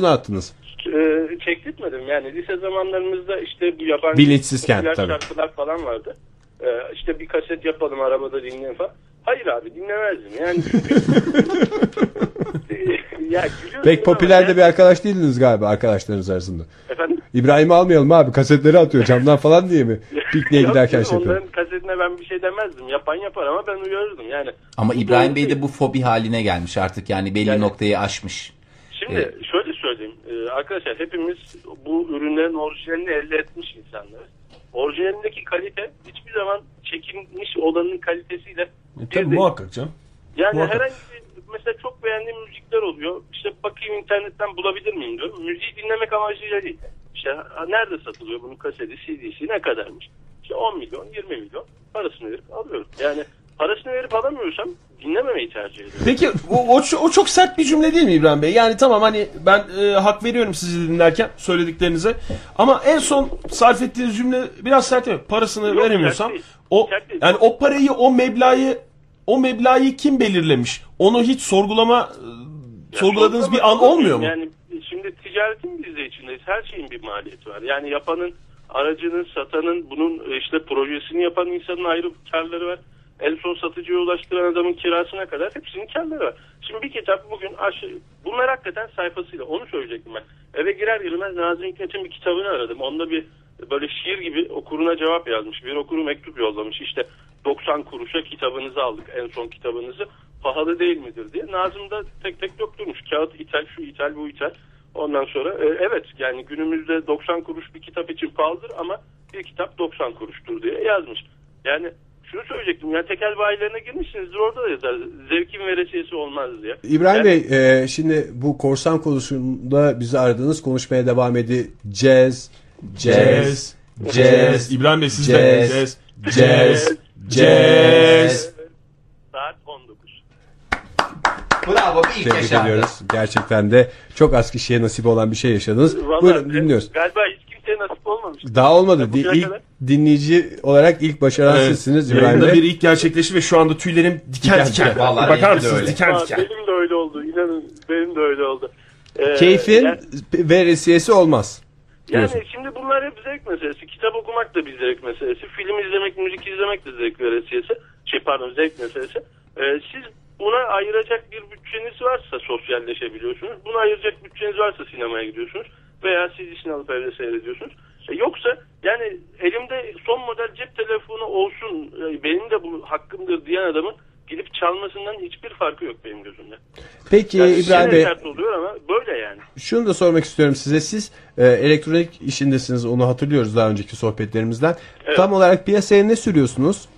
Ne attınız? Ee, çektirtmedim. Yani lise zamanlarımızda işte bu yabancı Bilinçsizken popüler tabii. şarkılar falan vardı. Ee, işte bir kaset yapalım arabada dinleyin falan. Hayır abi dinlemezdim. Yani ya Pek popüler de yani- bir arkadaş değildiniz galiba arkadaşlarınız arasında. Efendim? İbrahim'i almayalım abi kasetleri atıyor camdan falan diye mi? Pikniğe Yok giderken şey yapıyor. Onların kasetine ben bir şey demezdim. Yapan yapar ama ben uyarırdım. Yani Ama İbrahim Bey de bu fobi haline gelmiş artık yani belli Yani- noktayı aşmış. Şimdi Evet. şöyle arkadaşlar hepimiz bu ürünlerin orijinalini elde etmiş insanlarız. Orijinalindeki kalite hiçbir zaman çekilmiş olanın kalitesiyle E, tabii değil. muhakkak canım. Yani Muhakkak. herhangi bir mesela çok beğendiğim müzikler oluyor. İşte bakayım internetten bulabilir miyim diyorum. Müziği dinlemek amacıyla değil. İşte nerede satılıyor bunun kaseti, CD'si ne kadarmış? İşte 10 milyon, 20 milyon parasını verip alıyorum. Yani parasını verip alamıyorsam dinlememeyi tercih ediyorum. Peki o, o, o çok sert bir cümle değil mi İbrahim Bey? Yani tamam hani ben e, hak veriyorum sizi dinlerken söylediklerinize. Ama en son sarf ettiğiniz cümle biraz sert değil mi? Parasını Yok, veremiyorsam sert değil. o Sert değil. yani o parayı o meblağı o meblağı kim belirlemiş? Onu hiç sorgulama e, sorguladığınız bir an olmuyor mu? Yani şimdi ticaretin biz de içindeyiz. Her şeyin bir maliyeti var. Yani yapanın, aracının, satanın, bunun e, işte projesini yapan insanın ayrı karları var. En son satıcıya ulaştıran adamın kirasına kadar hepsinin karları var. Şimdi bir kitap bugün aşağı, bunlar hakikaten sayfasıyla onu söyleyecektim ben. Eve girer girmez Nazım Hikmet'in bir kitabını aradım. Onda bir böyle şiir gibi okuruna cevap yazmış. Bir okuru mektup yollamış. İşte 90 kuruşa kitabınızı aldık en son kitabınızı. Pahalı değil midir diye. Nazım da tek tek döktürmüş. Kağıt ithal, şu ithal, bu ithal. Ondan sonra e, evet yani günümüzde 90 kuruş bir kitap için pahalıdır ama bir kitap 90 kuruştur diye yazmış. Yani şunu söyleyecektim ya tekel bayilerine girmişsinizdir orada da yazar. Zevkin veresiyesi olmaz diye. İbrahim Yani- Bey e, şimdi bu korsan konusunda bizi aradınız konuşmaya devam edeceğiz. Jazz, jazz, İbrahim Bey siz de Jazz. jazz. jazz. Saat 19. Bravo bir ilk Tebrik yaşandı. ediyoruz. Gerçekten de çok az kişiye nasip olan bir şey yaşadınız. Vallahi Buyurun dinliyoruz. Galiba hiç kimseye nasip olmamış. Daha olmadı. Di- ilk kadar- dinleyici olarak ilk başaran Evet. sizsiniz İbrahim Bey. bir ilk gerçekleşti ve şu anda tüylerim diken Diken diken. diken. Vallahi Bakar mısınız öyle. diken Aa, diken. benim de öyle oldu. İnanın benim de öyle oldu. Ee, Keyfin yani- veresiyesi olmaz. Yani diyorsun. şimdi bunlar hep zevk meselesi. Kitap okumak da bir zevk meselesi. Film izlemek, müzik izlemek de zevk meselesi. Şey pardon zevk meselesi. Ee, siz buna ayıracak bir bütçeniz varsa sosyalleşebiliyorsunuz. Buna ayıracak bütçeniz varsa sinemaya gidiyorsunuz. Veya CD'sini alıp evde seyrediyorsunuz. Yoksa yani elimde son model cep telefonu olsun e, benim de bu hakkımdır diyen adamın gidip çalmasından hiçbir farkı yok benim gözümde. Peki Yani İbrahim Bey sert oluyor ama böyle yani. şunu da sormak istiyorum size. Siz e, elektronik işindesiniz onu hatırlıyoruz daha önceki sohbetlerimizden. Evet. Tam olarak piyasaya ne sürüyorsunuz?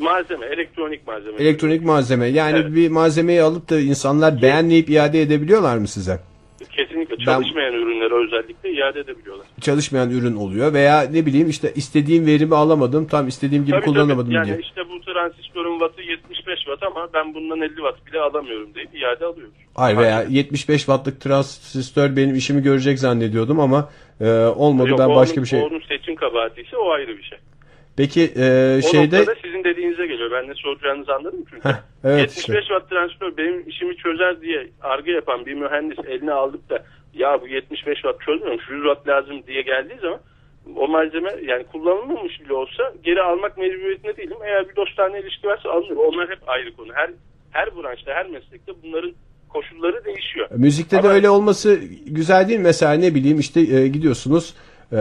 Malzeme, elektronik malzeme. Elektronik malzeme. Yani Evet. bir malzemeyi alıp da insanlar beğenmeyip iade edebiliyorlar mı size? Kesinlikle çalışmayan ürünleri özellikle iade edebiliyorlar. Çalışmayan ürün oluyor veya ne bileyim işte istediğim verimi alamadım tam istediğim gibi Tabii, kullanamadım tabii. Yani diye. işte bu transistörün wattı 75 watt ama ben bundan 50 watt bile alamıyorum deyip iade alıyoruz. Hayır veya 75 wattlık transistör benim işimi görecek zannediyordum ama e, olmadı Yok, ben o başka onun- bir şey. Onun seçim kabahati ise o ayrı bir şey. Peki e, O şeyde noktada sizin dediğinize geliyor. Ben ne soracağınızı anladım çünkü. Heh, evet 75 işte. watt transistör benim işimi çözer diye arge yapan bir mühendis eline aldık da ya bu 75 watt çözmüyormuş 100 watt lazım diye geldiği zaman o malzeme yani kullanılmamış bile olsa geri almak mecburiyetinde değilim. Eğer bir dostane ilişki varsa alınır. Onlar hep ayrı konu. Her her branşta, her meslekte bunların koşulları değişiyor. Müzikte de Ama- öyle olması güzel değil mi? Mesela ne bileyim işte e, gidiyorsunuz e,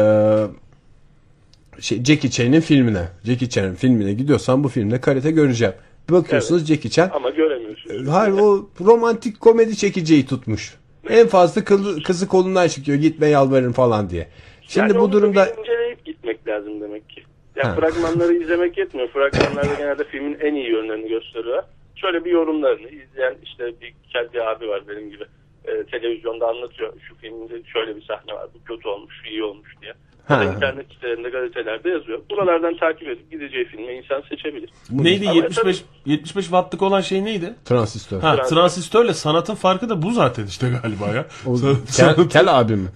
şey, Jackie Chan'in filmine. Jackie Chan'in filmine gidiyorsan bu filmde karate göreceğim. Bir bakıyorsunuz Jackie Chan. Ama göremiyorsunuz. Hayır o romantik komedi çekeceği tutmuş. En fazla kızı, kızı kolundan çıkıyor gitme yalvarırım falan diye. Şimdi Yani bu durumda inceleyip gitmek lazım demek ki. Ya Ha. fragmanları izlemek yetmiyor. Fragmanlarda genelde filmin en iyi yönlerini gösteriyor. Şöyle bir yorumlarını izleyen işte bir kelbi abi var benim gibi. Ee, televizyonda anlatıyor. Şu filmde şöyle bir sahne var. Bu kötü olmuş, şu iyi olmuş diye. Ha. da internet sitelerinde, gazetelerde yazıyor. Buralardan takip edip gideceği filmi insan seçebilir. Neydi Ama 75 75 wattlık olan şey neydi? transistör. Ha, Transistör. transistörle sanatın farkı da bu zaten işte galiba ya. O, kel, kel abi mi?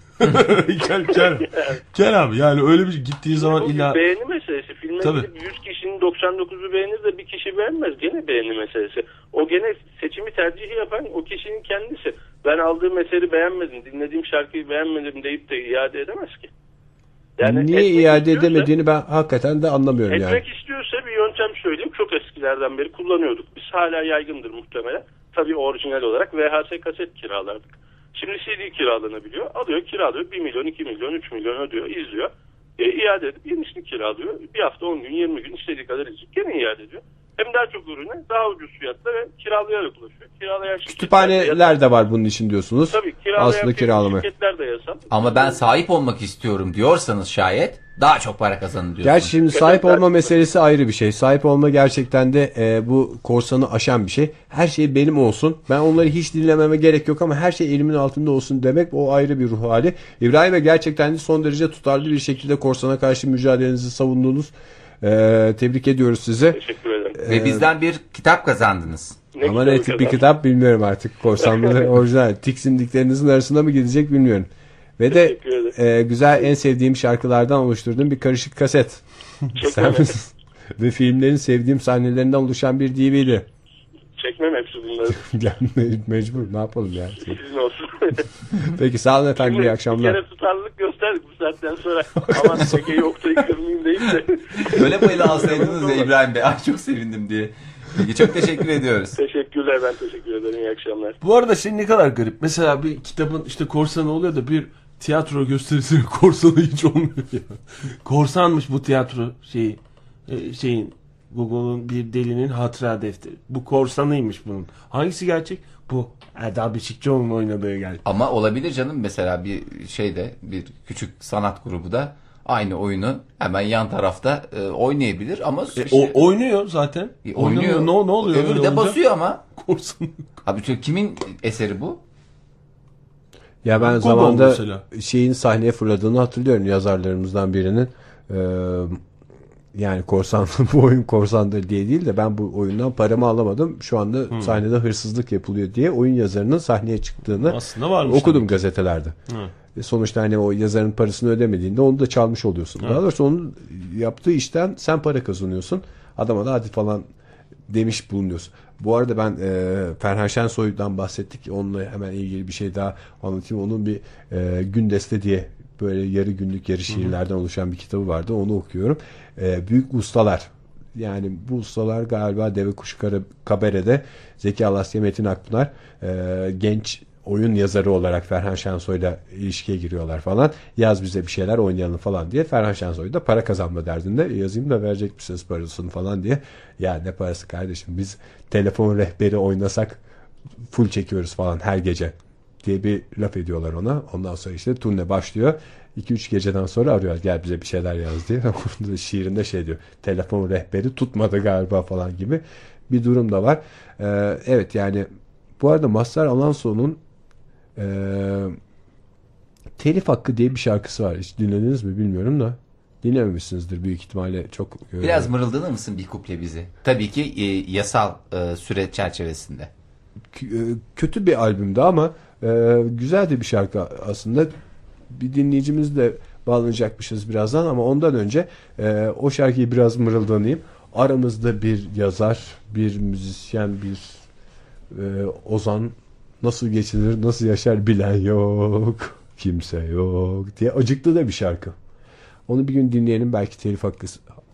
Gel gel. Gel abi yani öyle bir gittiği zaman illa beğeni meselesi. Filme Tabii. gidip 100 kişinin 99'u beğenir de bir kişi beğenmez. Gene beğeni meselesi. O gene seçimi tercihi yapan o kişinin kendisi. ben aldığım eseri beğenmedim, dinlediğim şarkıyı beğenmedim deyip de iade edemez ki. Niye etmek iade istiyorsa- edemediğini ben hakikaten de anlamıyorum yani. Etmek istiyorsa bir yöntem söyleyeyim. Çok eskilerden beri kullanıyorduk. Biz hala yaygındır muhtemelen. Tabii orijinal olarak VHS kaset kiralardık. Şimdi CD kiralanabiliyor. Alıyor kiralıyor. 1 milyon, 2 milyon, 3 milyon ödüyor, izliyor. E, iade edip yenisini kiralıyor. Bir hafta 10 gün, 20 gün istediği kadar izleyecek. Gene iade ediyor. Hem daha çok ürüne daha ucuz fiyatla ve kiralayarak ulaşıyor. Kiralayan Kütüphaneler de var bunun için diyorsunuz. Tabii kiralayan Aslında kiralama. şirketler de yasal. Ama ben sahip olmak istiyorum diyorsanız şayet daha çok para kazanın diyorsunuz. Gerçi şimdi sahip olma meselesi ayrı bir şey. Sahip olma gerçekten de e, bu korsanı aşan bir şey. Her şey benim olsun. Ben onları hiç dinlememe gerek yok ama her şey elimin altında olsun demek o ayrı bir ruh hali. İbrahim Bey gerçekten de son derece tutarlı bir şekilde korsana karşı mücadelenizi savundunuz. E, tebrik ediyoruz sizi. Teşekkür ederim. Ve bizden bir kitap kazandınız. Ne Ama ne tip bir kitap bilmiyorum artık. Korsanları orijinal. Tiksindiklerinizin arasında mı gidecek bilmiyorum. Ve de e, güzel en sevdiğim şarkılardan oluşturduğum bir karışık kaset. Sen misin? Ve filmlerin sevdiğim sahnelerinden oluşan bir DVD. Çekmem hepsi bunları. Yani me- mecbur ne yapalım ya. Sizin olsun. Peki sağ olun efendim iyi Bir akşamlar. kere tutarlılık gösterdik bu saatten sonra. Aman Ege yoktu kırmayayım deyip de. Öyle bu ele alsaydınız ya İbrahim Bey. Ay çok sevindim diye. Peki çok teşekkür ediyoruz. Teşekkürler ben teşekkür ederim. İyi akşamlar. Bu arada şey ne kadar garip. Mesela bir kitabın işte korsanı oluyor da bir tiyatro gösterisinin korsanı hiç olmuyor ya. Korsanmış bu tiyatro şeyi. e, şeyin Google'un bir delinin hatıra defteri. Bu korsanıymış bunun. Hangisi gerçek? Bu. Erdal Beşikçioğlu'nun oynadığı gerçek. Ama olabilir canım mesela bir şeyde bir küçük sanat grubu da aynı oyunu hemen yan tarafta e, oynayabilir ama E, işte- o, oynuyor zaten. E, oynuyor. Ne, ne oluyor? Öbürü de olunca? basıyor ama. Korsan. Abi kimin eseri bu? Ya ben Google zamanda mesela. şeyin sahneye fırladığını hatırlıyorum yazarlarımızdan birinin. Ee, yani korsan bu oyun korsandır diye değil de ben bu oyundan paramı alamadım. Şu anda sahnede hırsızlık yapılıyor diye oyun yazarının sahneye çıktığını Aslında varmış. okudum gazetelerde. Hı. E, Sonuçta hani o yazarın parasını ödemediğinde onu da çalmış oluyorsun. Daha doğrusu onun yaptığı işten sen para kazanıyorsun. Adama da hadi falan demiş bulunuyorsun. Bu arada ben e, Ferhan Şensoy'dan bahsettik. Onunla hemen ilgili bir şey daha anlatayım. Onun bir e, Gündeste diye böyle yarı günlük yarı şiirlerden oluşan bir kitabı vardı. Onu okuyorum. E, Büyük Ustalar. Yani bu ustalar galiba Deve Kuşu Kara- Kabere'de Zeki Alasya Metin Akpınar e, genç oyun yazarı olarak Ferhan Şensoy'la ilişkiye giriyorlar falan. Yaz bize bir şeyler oynayalım falan diye. Ferhan Şensoy da para kazanma derdinde. "E, Yazayım da verecek misiniz parasını falan diye. Ya ne parası kardeşim biz telefon rehberi oynasak full çekiyoruz falan her gece diye bir laf ediyorlar ona. Ondan sonra işte turne başlıyor. 2-3 geceden sonra arıyor gel bize bir şeyler yaz diye. Şiirinde şey diyor. Telefon rehberi tutmadı galiba falan gibi bir durum da var. Ee, evet yani bu arada Mazhar Alonso'nun e, Telif Hakkı diye bir şarkısı var. Hiç dinlediniz mi bilmiyorum da. Dinlememişsinizdir büyük ihtimalle çok. e, Biraz mırıldanır mısın bir kuple bizi? Tabii ki e, yasal e, süre çerçevesinde. e, kötü bir albümdü ama e, güzel de bir şarkı aslında. Bir dinleyicimiz de bağlanacakmışız birazdan ama ondan önce e, o şarkıyı biraz mırıldanayım. Aramızda bir yazar, bir müzisyen, bir e, ozan nasıl geçinir, nasıl yaşar bilen yok, kimse yok diye acıklı da bir şarkı. Onu bir gün dinleyelim belki telif hakkı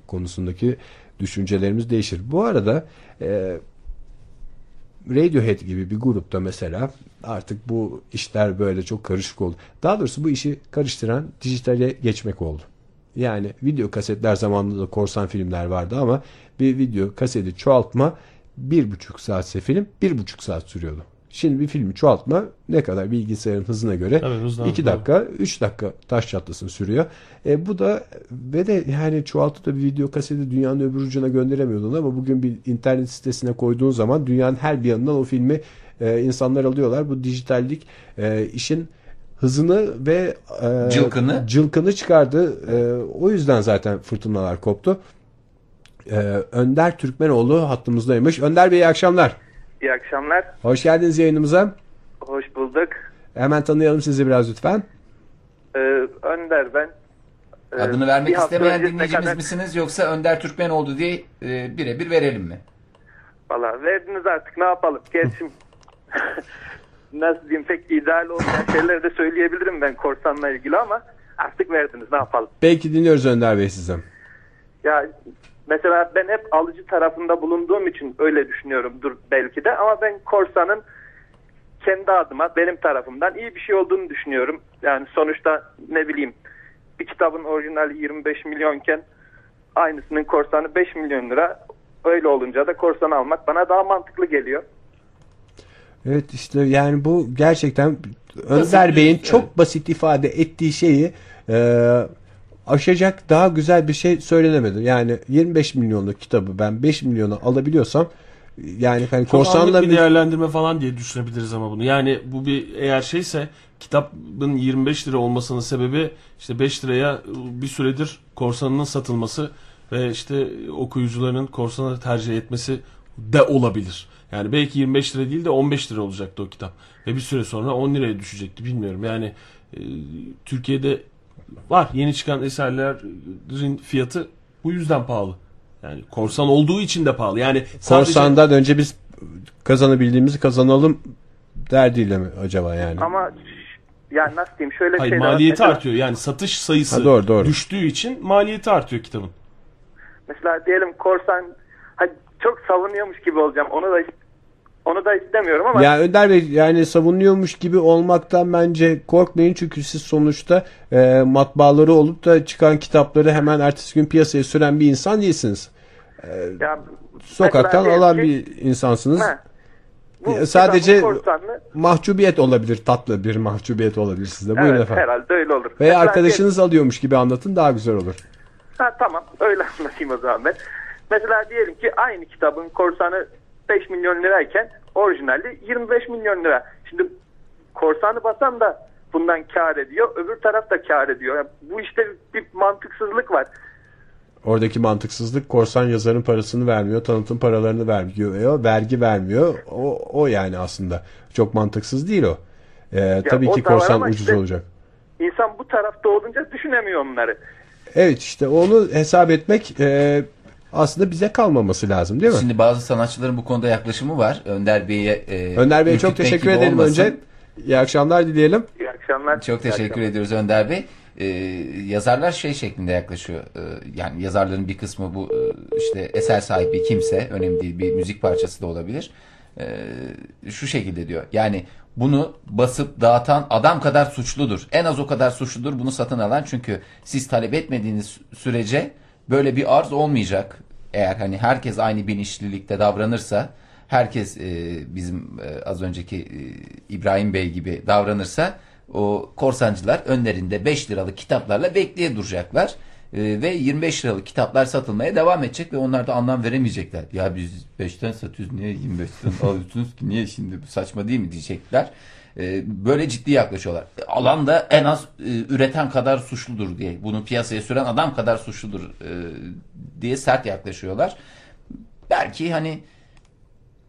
konusundaki düşüncelerimiz değişir. Bu arada e, Radiohead gibi bir grupta mesela artık bu işler böyle çok karışık oldu. Daha doğrusu bu işi karıştıran dijitale geçmek oldu. Yani video kasetler zamanında da korsan filmler vardı ama bir video kaseti çoğaltma bir buçuk saatse film bir buçuk saat sürüyordu. Şimdi bir filmi çoğaltma ne kadar bilgisayarın hızına göre Tabii, 2 dakika 3 dakika taş çatlasın sürüyor. E, bu da ve de yani çoğaltıp da bir video kaseti dünyanın öbür ucuna gönderemiyordun ama bugün bir internet sitesine koyduğun zaman dünyanın her bir yanından o filmi e, insanlar alıyorlar. Bu dijitallik e, işin hızını ve e, Cılkını. cılkını çıkardı. E, o yüzden zaten fırtınalar koptu. E, Önder Türkmenoğlu hattımızdaymış. Önder Bey iyi akşamlar. İyi akşamlar. Hoş geldiniz yayınımıza. Hoş bulduk. Hemen tanıyalım sizi biraz lütfen. Ee, Önder ben. Ee, Adını vermek istemeyen dinleyicimiz kadar- misiniz yoksa Önder Türkmen oldu diye e, birebir verelim mi? Valla verdiniz artık ne yapalım. Gerçi nasıl diyeyim pek ideal olmayan şeyleri de söyleyebilirim ben korsanla ilgili ama artık verdiniz ne yapalım. Belki dinliyoruz Önder Bey sizden. Ya mesela ben hep alıcı tarafında bulunduğum için öyle düşünüyorumdur belki de ama ben korsanın kendi adıma benim tarafımdan iyi bir şey olduğunu düşünüyorum. Yani sonuçta ne bileyim bir kitabın orijinali 25 milyonken aynısının korsanı 5 milyon lira. Öyle olunca da korsan almak bana daha mantıklı geliyor. Evet işte yani bu gerçekten Önder Bey'in çok evet. basit ifade ettiği şeyi e, aşacak daha güzel bir şey söylenemedi. Yani 25 milyonluk kitabı ben 5 milyona alabiliyorsam yani hani Çok korsanla bir değerlendirme falan diye düşünebiliriz ama bunu. Yani bu bir eğer şeyse kitabın 25 lira olmasının sebebi işte 5 liraya bir süredir korsanının satılması ve işte okuyucuların korsanı tercih etmesi de olabilir. Yani belki 25 lira değil de 15 lira olacaktı o kitap. Ve bir süre sonra 10 liraya düşecekti bilmiyorum. Yani e, Türkiye'de var yeni çıkan eserlerin fiyatı bu yüzden pahalı. Yani korsan olduğu için de pahalı. Yani sadece korsandan önce biz kazanabildiğimizi kazanalım derdiyle mi acaba yani? Ama yani nasıl diyeyim şöyle Hayır, şeyler maliyeti Mesela- artıyor. Yani satış sayısı Ha, doğru, doğru. düştüğü için maliyeti artıyor kitabın. Mesela diyelim korsan ha, çok savunuyormuş gibi olacağım. Onu da onu da istemiyorum ama Ya Önder Bey yani savunuyormuş gibi olmaktan bence korkmayın çünkü siz sonuçta e, matbaaları olup da çıkan kitapları hemen ertesi gün piyasaya süren bir insan değilsiniz. ya, Sokaktan alan ki- bir insansınız. Ha, bu Ya sadece- korsanlı, Mahcubiyet olabilir, tatlı bir mahcubiyet olabilir sizde. Buyurun evet, efendim. herhalde öyle olur. Veya Mesela arkadaşınız alıyormuş gibi anlatın daha güzel olur. ha, tamam öyle anlatayım o zaman ben. Mesela diyelim ki aynı kitabın korsanı 5 milyon lirayken orijinali 25 milyon lira. Şimdi korsanı basan da bundan kar ediyor. Öbür taraf da kar ediyor. Yani bu işte bir mantıksızlık var. Oradaki mantıksızlık korsan yazarın parasını vermiyor, tanıtım paralarını vermiyor, vergi vermiyor. O, o yani aslında. Çok mantıksız değil o. Ee, tabii o ki korsan ucuz işte- olacak. İnsan bu tarafta olunca düşünemiyor onları. Evet işte onu hesap etmek e, aslında bize kalmaması lazım değil mi? Şimdi bazı sanatçıların bu konuda yaklaşımı var. Önder Bey'e e, Önder Bey'e çok teşekkür edelim olmasın. önce. İyi akşamlar dileyelim. İyi akşamlar. Çok teşekkür akşamlar. ediyoruz Önder Bey. Ee, yazarlar şey şeklinde yaklaşıyor. Ee, yani yazarların bir kısmı bu e, işte eser sahibi kimse önemli değil bir müzik parçası da olabilir. Ee, şu şekilde diyor. Yani bunu basıp dağıtan adam kadar suçludur. En az o kadar suçludur bunu satın alan. Çünkü siz talep etmediğiniz sürece böyle bir arz olmayacak. Eğer hani herkes aynı bilinçlilikte davranırsa herkes e, bizim e, az önceki e, İbrahim Bey gibi davranırsa o korsancılar önlerinde 5 liralık kitaplarla bekleye duracaklar. E, ve 25 liralık kitaplar satılmaya devam edecek ve onlar da anlam veremeyecekler. Ya biz 5'ten satıyoruz niye 25'ten alıyorsunuz ki niye şimdi saçma değil mi diyecekler. E, böyle ciddi yaklaşıyorlar. E, Alan da en az e, üreten kadar suçludur diye. Bunu piyasaya süren adam kadar suçludur e, diye sert yaklaşıyorlar. Belki hani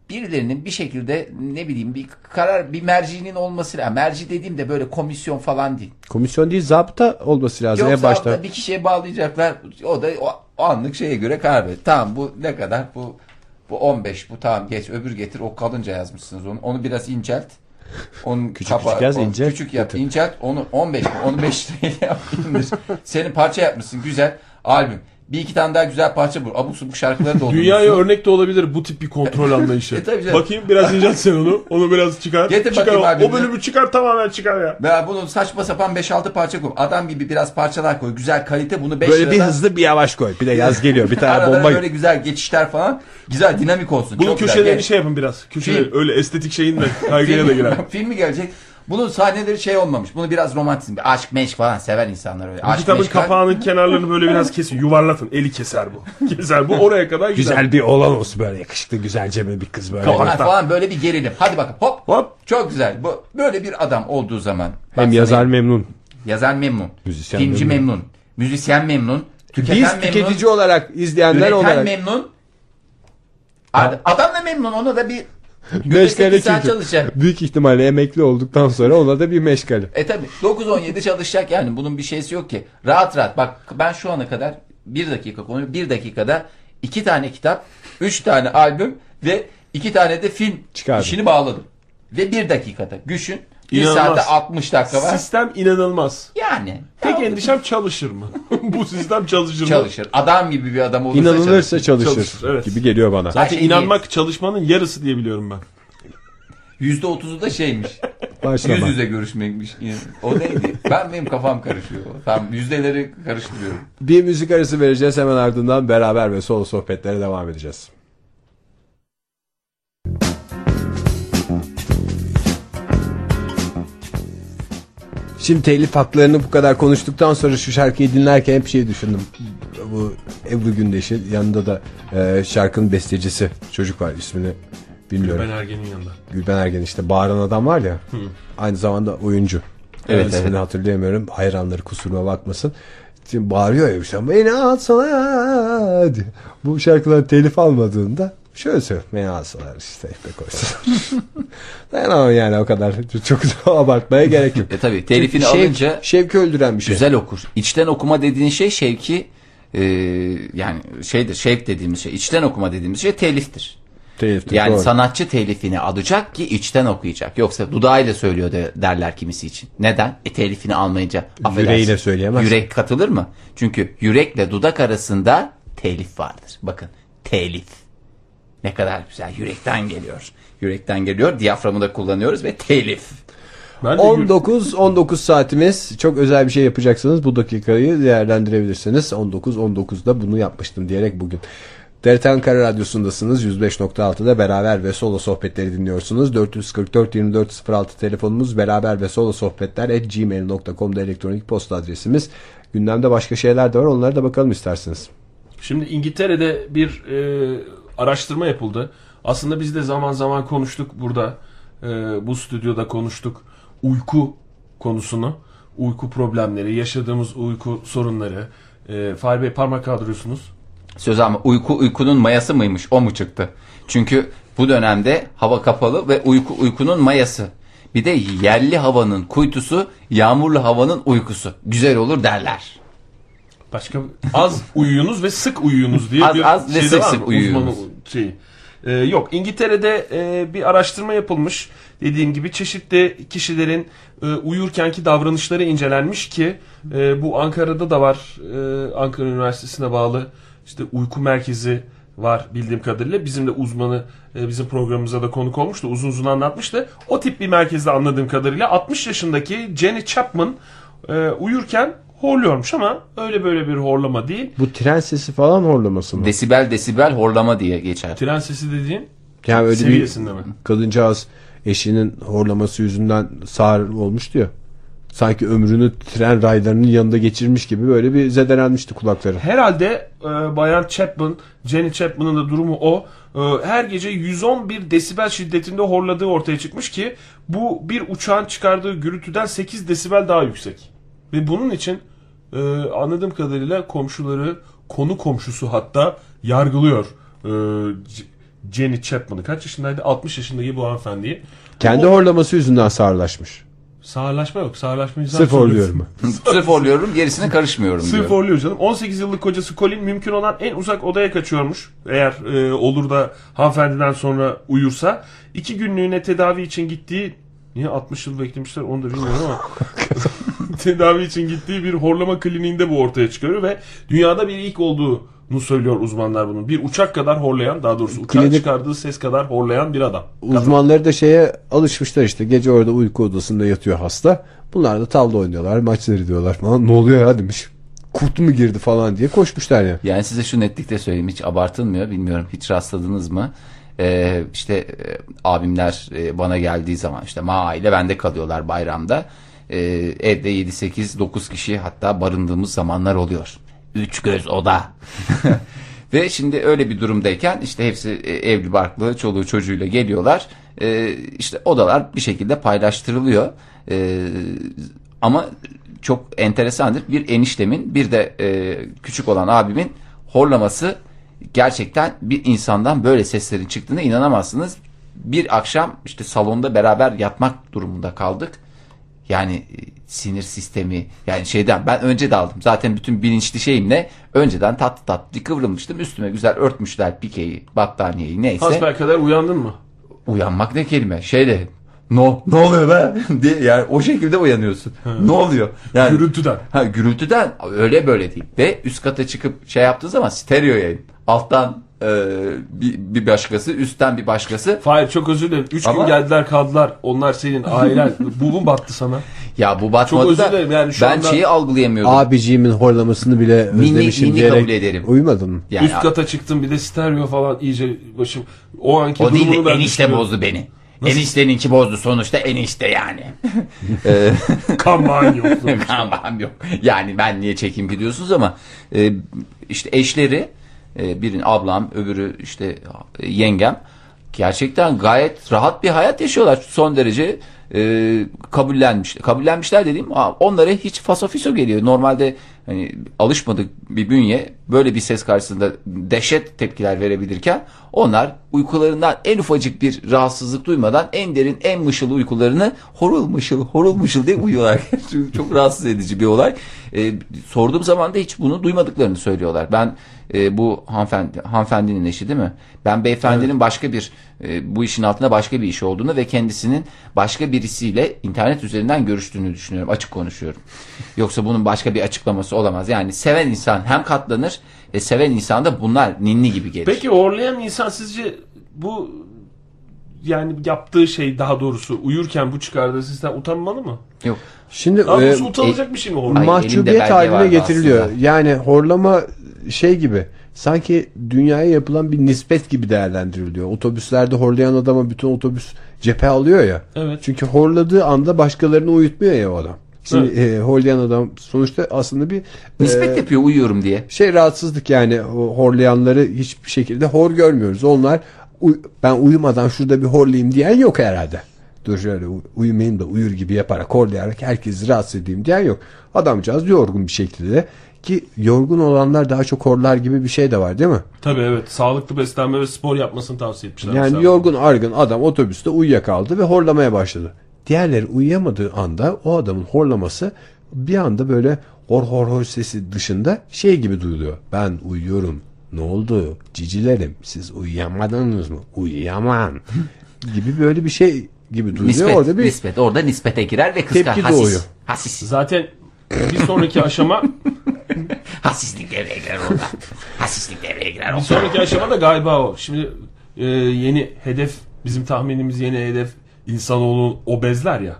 birilerinin bir şekilde ne bileyim bir karar bir mercinin olması lazım. Merci dediğim de böyle komisyon falan değil. Komisyon değil zabıta olması lazım en Yoksa başta. bir kişiye bağlayacaklar. O da o, o anlık şeye göre karar verir. Tamam bu ne kadar? Bu bu 15. Bu tamam geç. Öbür getir. O kalınca yazmışsınız onu. Onu biraz incelt. Onun Küçük küçük yaz, onu incelt, Küçük yap. incelt. Onu 15 mi? Onu 5 liraya indir. Senin parça yapmışsın. Güzel. Albüm. Bir iki tane daha güzel parça bul. Abuk subuk şarkıları doldurmuşsun. Dünyaya örnek de olabilir bu tip bir kontrol anlayışı. E, tabii canım. Bakayım biraz incelt sen onu. Onu biraz çıkar. Getir çıkar bakayım o, albümünü. o bölümü çıkar tamamen çıkar ya. Veya bunu saçma sapan 5-6 parça koy. Adam gibi biraz parçalar koy. Güzel kalite bunu 5 Böyle bir liradan- hızlı bir yavaş koy. Bir de yaz geliyor. Bir tane Arada bomba. böyle güzel geçişler falan. Güzel dinamik olsun. Bunun Çok güzel. köşelerini Gel- şey yapın biraz. Köşeleri öyle estetik şeyin de kaygıya da girer. Filmi gelecek. Bunun sahneleri şey olmamış. Bunu biraz romantizm. Bir aşk meşk falan sever insanlar öyle. Bu Aşk kitabın meşk var. kapağının kenarlarını böyle biraz kesin. Yuvarlatın. Eli keser bu. Keser bu. Oraya kadar gider. Güzel bir oğlan olsun böyle yakışıklı güzelce bir kız böyle. Kapakta. falan böyle bir gerilim. Hadi bakın hop. Hop. Çok güzel. Bu böyle bir adam olduğu zaman. Hem Bak yazar memnun. yazar memnun. Müzisyen filmci memnun. memnun. Müzisyen memnun. Tüketen Biz memnun. tüketici olarak izleyenler üreten olarak memnun. Ad- Adam da memnun. Ona da bir meşgale 8 saat çünkü. çalışacak. Büyük ihtimalle emekli olduktan sonra ona da bir meşgale. E tabi 9-17 çalışacak yani bunun bir şeysi yok ki. Rahat rahat bak ben şu ana kadar bir dakika konu bir dakikada iki tane kitap, üç tane albüm ve iki tane de film Çıkardım. işini bağladım. Ve bir dakikada. Düşün. Bir İnanılmaz. saatte 60 dakika var. Sistem inanılmaz. Yani. Tek Ya, endişem çalışır mı? Bu sistem çalışır mı? çalışır. Adam gibi bir adam olursa İnanılırsa çalışır. çalışır, Çalışır, evet. gibi geliyor bana. Zaten şey inanmak çalışmanın yarısı diye biliyorum ben. %30'u da şeymiş. Başlama. Yüz yüze görüşmekmiş. O neydi? Ben benim kafam karışıyor. Tam yüzdeleri karıştırıyorum. Bir müzik arası vereceğiz hemen ardından beraber ve solo sohbetlere devam edeceğiz. Şimdi telif haklarını bu kadar konuştuktan sonra şu şarkıyı dinlerken hep şey düşündüm. Bu Ebru Gündeş'in yanında da e, şarkının bestecisi çocuk var ismini bilmiyorum. Ben Ergen'in yanında. Gülben Ergen işte bağıran adam var ya. Aynı zamanda oyuncu. Evet, İsmini evet. hatırlayamıyorum. Hayranları kusuruma bakmasın. Şimdi bağırıyor ya işte beni alsana diye. Bu şarkılar telif almadığında şöyle. Beni alsalar işte be koysun. Dayanamam yani o kadar. Çok abartmaya gerek yok. E tabi telifini Şevk- alınca Şevki öldüren bir şey. güzel okur. İçten okuma dediğin şey şevki e, yani şeydir şevk dediğimiz şey içten okuma dediğimiz şey teliftir. Teliftir, Yani doğru. sanatçı telifini alacak ki içten okuyacak. Yoksa dudağıyla söylüyor de, derler kimisi için. Neden? E telifini almayınca affedersin. Yüreğiyle söyleyemez. Yürek katılır mı? Çünkü yürekle dudak arasında telif vardır. Bakın telif. Ne kadar güzel. Yürekten geliyor. Yürekten geliyor. Diyaframı da kullanıyoruz ve telif. Ben de 19 19 saatimiz çok özel bir şey yapacaksanız bu dakikayı değerlendirebilirsiniz. 19 19'da bunu yapmıştım diyerek bugün. TRT Ankara Radyosu'ndasınız. 105.6'da beraber ve solo sohbetleri dinliyorsunuz. 444 24 06 telefonumuz beraber ve solo sohbetler at gmail.com'da elektronik posta adresimiz. Gündemde başka şeyler de var. Onlara da bakalım isterseniz. Şimdi İngiltere'de bir e, araştırma yapıldı. Aslında biz de zaman zaman konuştuk burada. e, bu stüdyoda konuştuk. Uyku konusunu. Uyku problemleri, yaşadığımız uyku sorunları. E, Fahri Bey parmak kaldırıyorsunuz. Söz ama uyku uykunun mayası mıymış? O mu çıktı? Çünkü bu dönemde hava kapalı ve uyku uykunun mayası. Bir de yerli havanın kuytusu, yağmurlu havanın uykusu. Güzel olur derler. Başka az uyuyunuz ve sık uyuyunuz diye Az- bir az ve şey de sık var sık uyuyunuz. Şeyi. Ee, yok İngiltere'de e, bir araştırma yapılmış. Dediğim gibi çeşitli kişilerin e, uyurkenki davranışları incelenmiş ki e, bu Ankara'da da var. E, Ankara Üniversitesi'ne bağlı işte uyku merkezi var bildiğim kadarıyla. Bizim de uzmanı e, bizim programımıza da konuk olmuştu. Uzun uzun anlatmıştı. O tip bir merkezde anladığım kadarıyla 60 yaşındaki Jenny Chapman e, uyurken horluyormuş ama öyle böyle bir horlama değil. Bu tren sesi falan horlaması mı? Desibel desibel horlama diye geçer. Tren sesi dediğin Yani öyle bir seviyesinde mi? kadıncağız eşinin horlaması yüzünden sağır olmuştu ya. Sanki ömrünü tren raylarının yanında geçirmiş gibi böyle bir zedelenmişti kulakları. Herhalde e, Bayan Chapman, Jenny Chapman'ın da durumu o. E, her gece 111 desibel şiddetinde horladığı ortaya çıkmış ki bu bir uçağın çıkardığı gürültüden 8 desibel daha yüksek. Ve bunun için e, anladığım kadarıyla komşuları, konu komşusu hatta yargılıyor e, Jenny Chapman'ı. Kaç yaşındaydı? 60 yaşındaki bu hanımefendiyi. Kendi horlaması yüzünden sağırlaşmış. Sağırlaşma yok. Sağırlaşmayı sen Sırf horluyorum. Sırf horluyorum gerisine karışmıyorum Sırf diyor. horluyor canım. 18 yıllık kocası Colin mümkün olan en uzak odaya kaçıyormuş. Eğer e, olur da hanımefendiden sonra uyursa. iki günlüğüne tedavi için gittiği... Niye 60 yıl beklemişler onu da bilmiyorum ama... tedavi için gittiği bir horlama kliniğinde bu ortaya çıkıyor ve dünyada bir ilk olduğunu söylüyor uzmanlar bunun. Bir uçak kadar horlayan daha doğrusu uçak Klinik- çıkardığı ses kadar horlayan bir adam. Uzmanları da şeye alışmışlar işte. Gece orada uyku odasında yatıyor hasta. Bunlar da tavla oynuyorlar, maç seyrediyorlar falan. Ne oluyor ya demiş. Kurt mu girdi falan diye koşmuşlar ya. Yani size şu netlikte söyleyeyim hiç abartılmıyor bilmiyorum hiç rastladınız mı? Ee, işte e, abimler e, bana geldiği zaman işte ma aile bende kalıyorlar bayramda. Ee, evde 7 8 9 kişi hatta barındığımız zamanlar oluyor. Üç göz oda. Ve şimdi öyle bir durumdayken işte hepsi e, evli barklı çoluğu çocuğuyla geliyorlar. Ee, işte odalar bir şekilde paylaştırılıyor. Ee, ama çok enteresandır. Bir eniştemin bir de e, küçük olan abimin horlaması gerçekten bir insandan böyle seslerin çıktığına inanamazsınız. Bir akşam işte salonda beraber yatmak durumunda kaldık. Yani e, sinir sistemi yani şeyden ben önce de aldım. Zaten bütün bilinçli şeyimle önceden tatlı tatlı kıvrılmıştım. Üstüme güzel örtmüşler pikeyi, battaniyeyi neyse. Hasbel kadar uyandın mı? Uyanmak ne kelime? Şeyde No, ne oluyor be? diye yani o şekilde uyanıyorsun. ne oluyor? Yani Gürültüden. Ha gürültüden öyle böyle değil. Ve üst kata çıkıp şey yaptığı zaman stereo yayın. Alttan e, bir, bir başkası, üstten bir başkası. Fahir çok özür dilerim. Üç Ama- gün geldiler kaldılar. Onlar senin ailen. Bu mu battı sana? Ya bu batmadı özür da dilerim yani şu ben anda- şeyi algılayamıyordum. Abiciğimin horlamasını bile Ninni- özlemişim ninni diyerek kabul ederim. Uyumadın mı? Yani Üst kata çıktım bir de stereo falan iyice başım. O anki o değil durumunu de ben enişte düşünüyorum. bozdu beni. Enişteninki bozdu sonuçta enişte yani. Kan yoktu. Aman yok. Yani ben niye çekeyim ki diyorsunuz ama e, işte eşleri e, birinin ablam öbürü işte e, yengem gerçekten gayet rahat bir hayat yaşıyorlar. Son derece e, kabullenmiş. Kabullenmişler dediğim onlara hiç fasofiso geliyor. Normalde hani alışmadık bir bünye böyle bir ses karşısında dehşet tepkiler verebilirken onlar uykularından en ufacık bir rahatsızlık duymadan en derin en mışıl uykularını horul mışıl horul mışıl diye uyuyorlar. Çok rahatsız edici bir olay. E, sorduğum zaman da hiç bunu duymadıklarını söylüyorlar. Ben e, bu hanımefendi, hanımefendinin eşi değil mi? Ben beyefendinin başka bir e, bu işin altında başka bir iş olduğunu ve kendisinin başka birisiyle internet üzerinden görüştüğünü düşünüyorum. Açık konuşuyorum. Yoksa bunun başka bir açıklaması olamaz. Yani seven insan hem katlanır ve seven insan da bunlar ninni gibi gelir. Peki horlayan insan sizce bu yani yaptığı şey daha doğrusu uyurken bu çıkardığı sesten utanmalı mı? Yok. Şimdi Daha e, utanılacak bir şey mi elinde mahcubiyet haline getiriliyor. aslında. Yani horlama şey gibi sanki dünyaya yapılan bir nispet gibi değerlendiriliyor. Otobüslerde horlayan adama bütün otobüs cephe alıyor ya. Evet. Çünkü horladığı anda başkalarını uyutmuyor ya o adam. Şimdi e, horlayan adam sonuçta aslında bir Nispet e, yapıyor uyuyorum diye. şey rahatsızlık yani o horlayanları hiçbir şekilde hor görmüyoruz. Onlar uy- ben uyumadan şurada bir horlayayım diyen yok herhalde. Dur şöyle u- uyumayayım da uyur gibi yaparak horlayarak herkesi rahatsız edeyim diyen yok. Adamcağız yorgun bir şekilde ki yorgun olanlar daha çok horlar gibi bir şey de var değil mi? Tabii evet. Sağlıklı beslenme ve spor yapmasını tavsiye etmişler. Yani mesela. yorgun argın adam otobüste uyuyakaldı ve horlamaya başladı. Diğerleri uyuyamadığı anda o adamın horlaması bir anda böyle hor hor hor sesi dışında şey gibi duyuluyor. Ben uyuyorum. Ne oldu? Cicilerim siz uyuyamadınız mı? Uyuyamam. gibi böyle bir şey gibi duyuluyor. Nispet, Orada bir nispet. Orada nispete girer ve kıskar. Tepki Hasis. doğuyor. Hasis. Zaten bir sonraki aşama Hasislik devreye girer orada. Hasislik devreye girer bir orada. sonraki aşama da galiba o. Şimdi e, yeni hedef bizim tahminimiz yeni hedef insanoğlu obezler ya.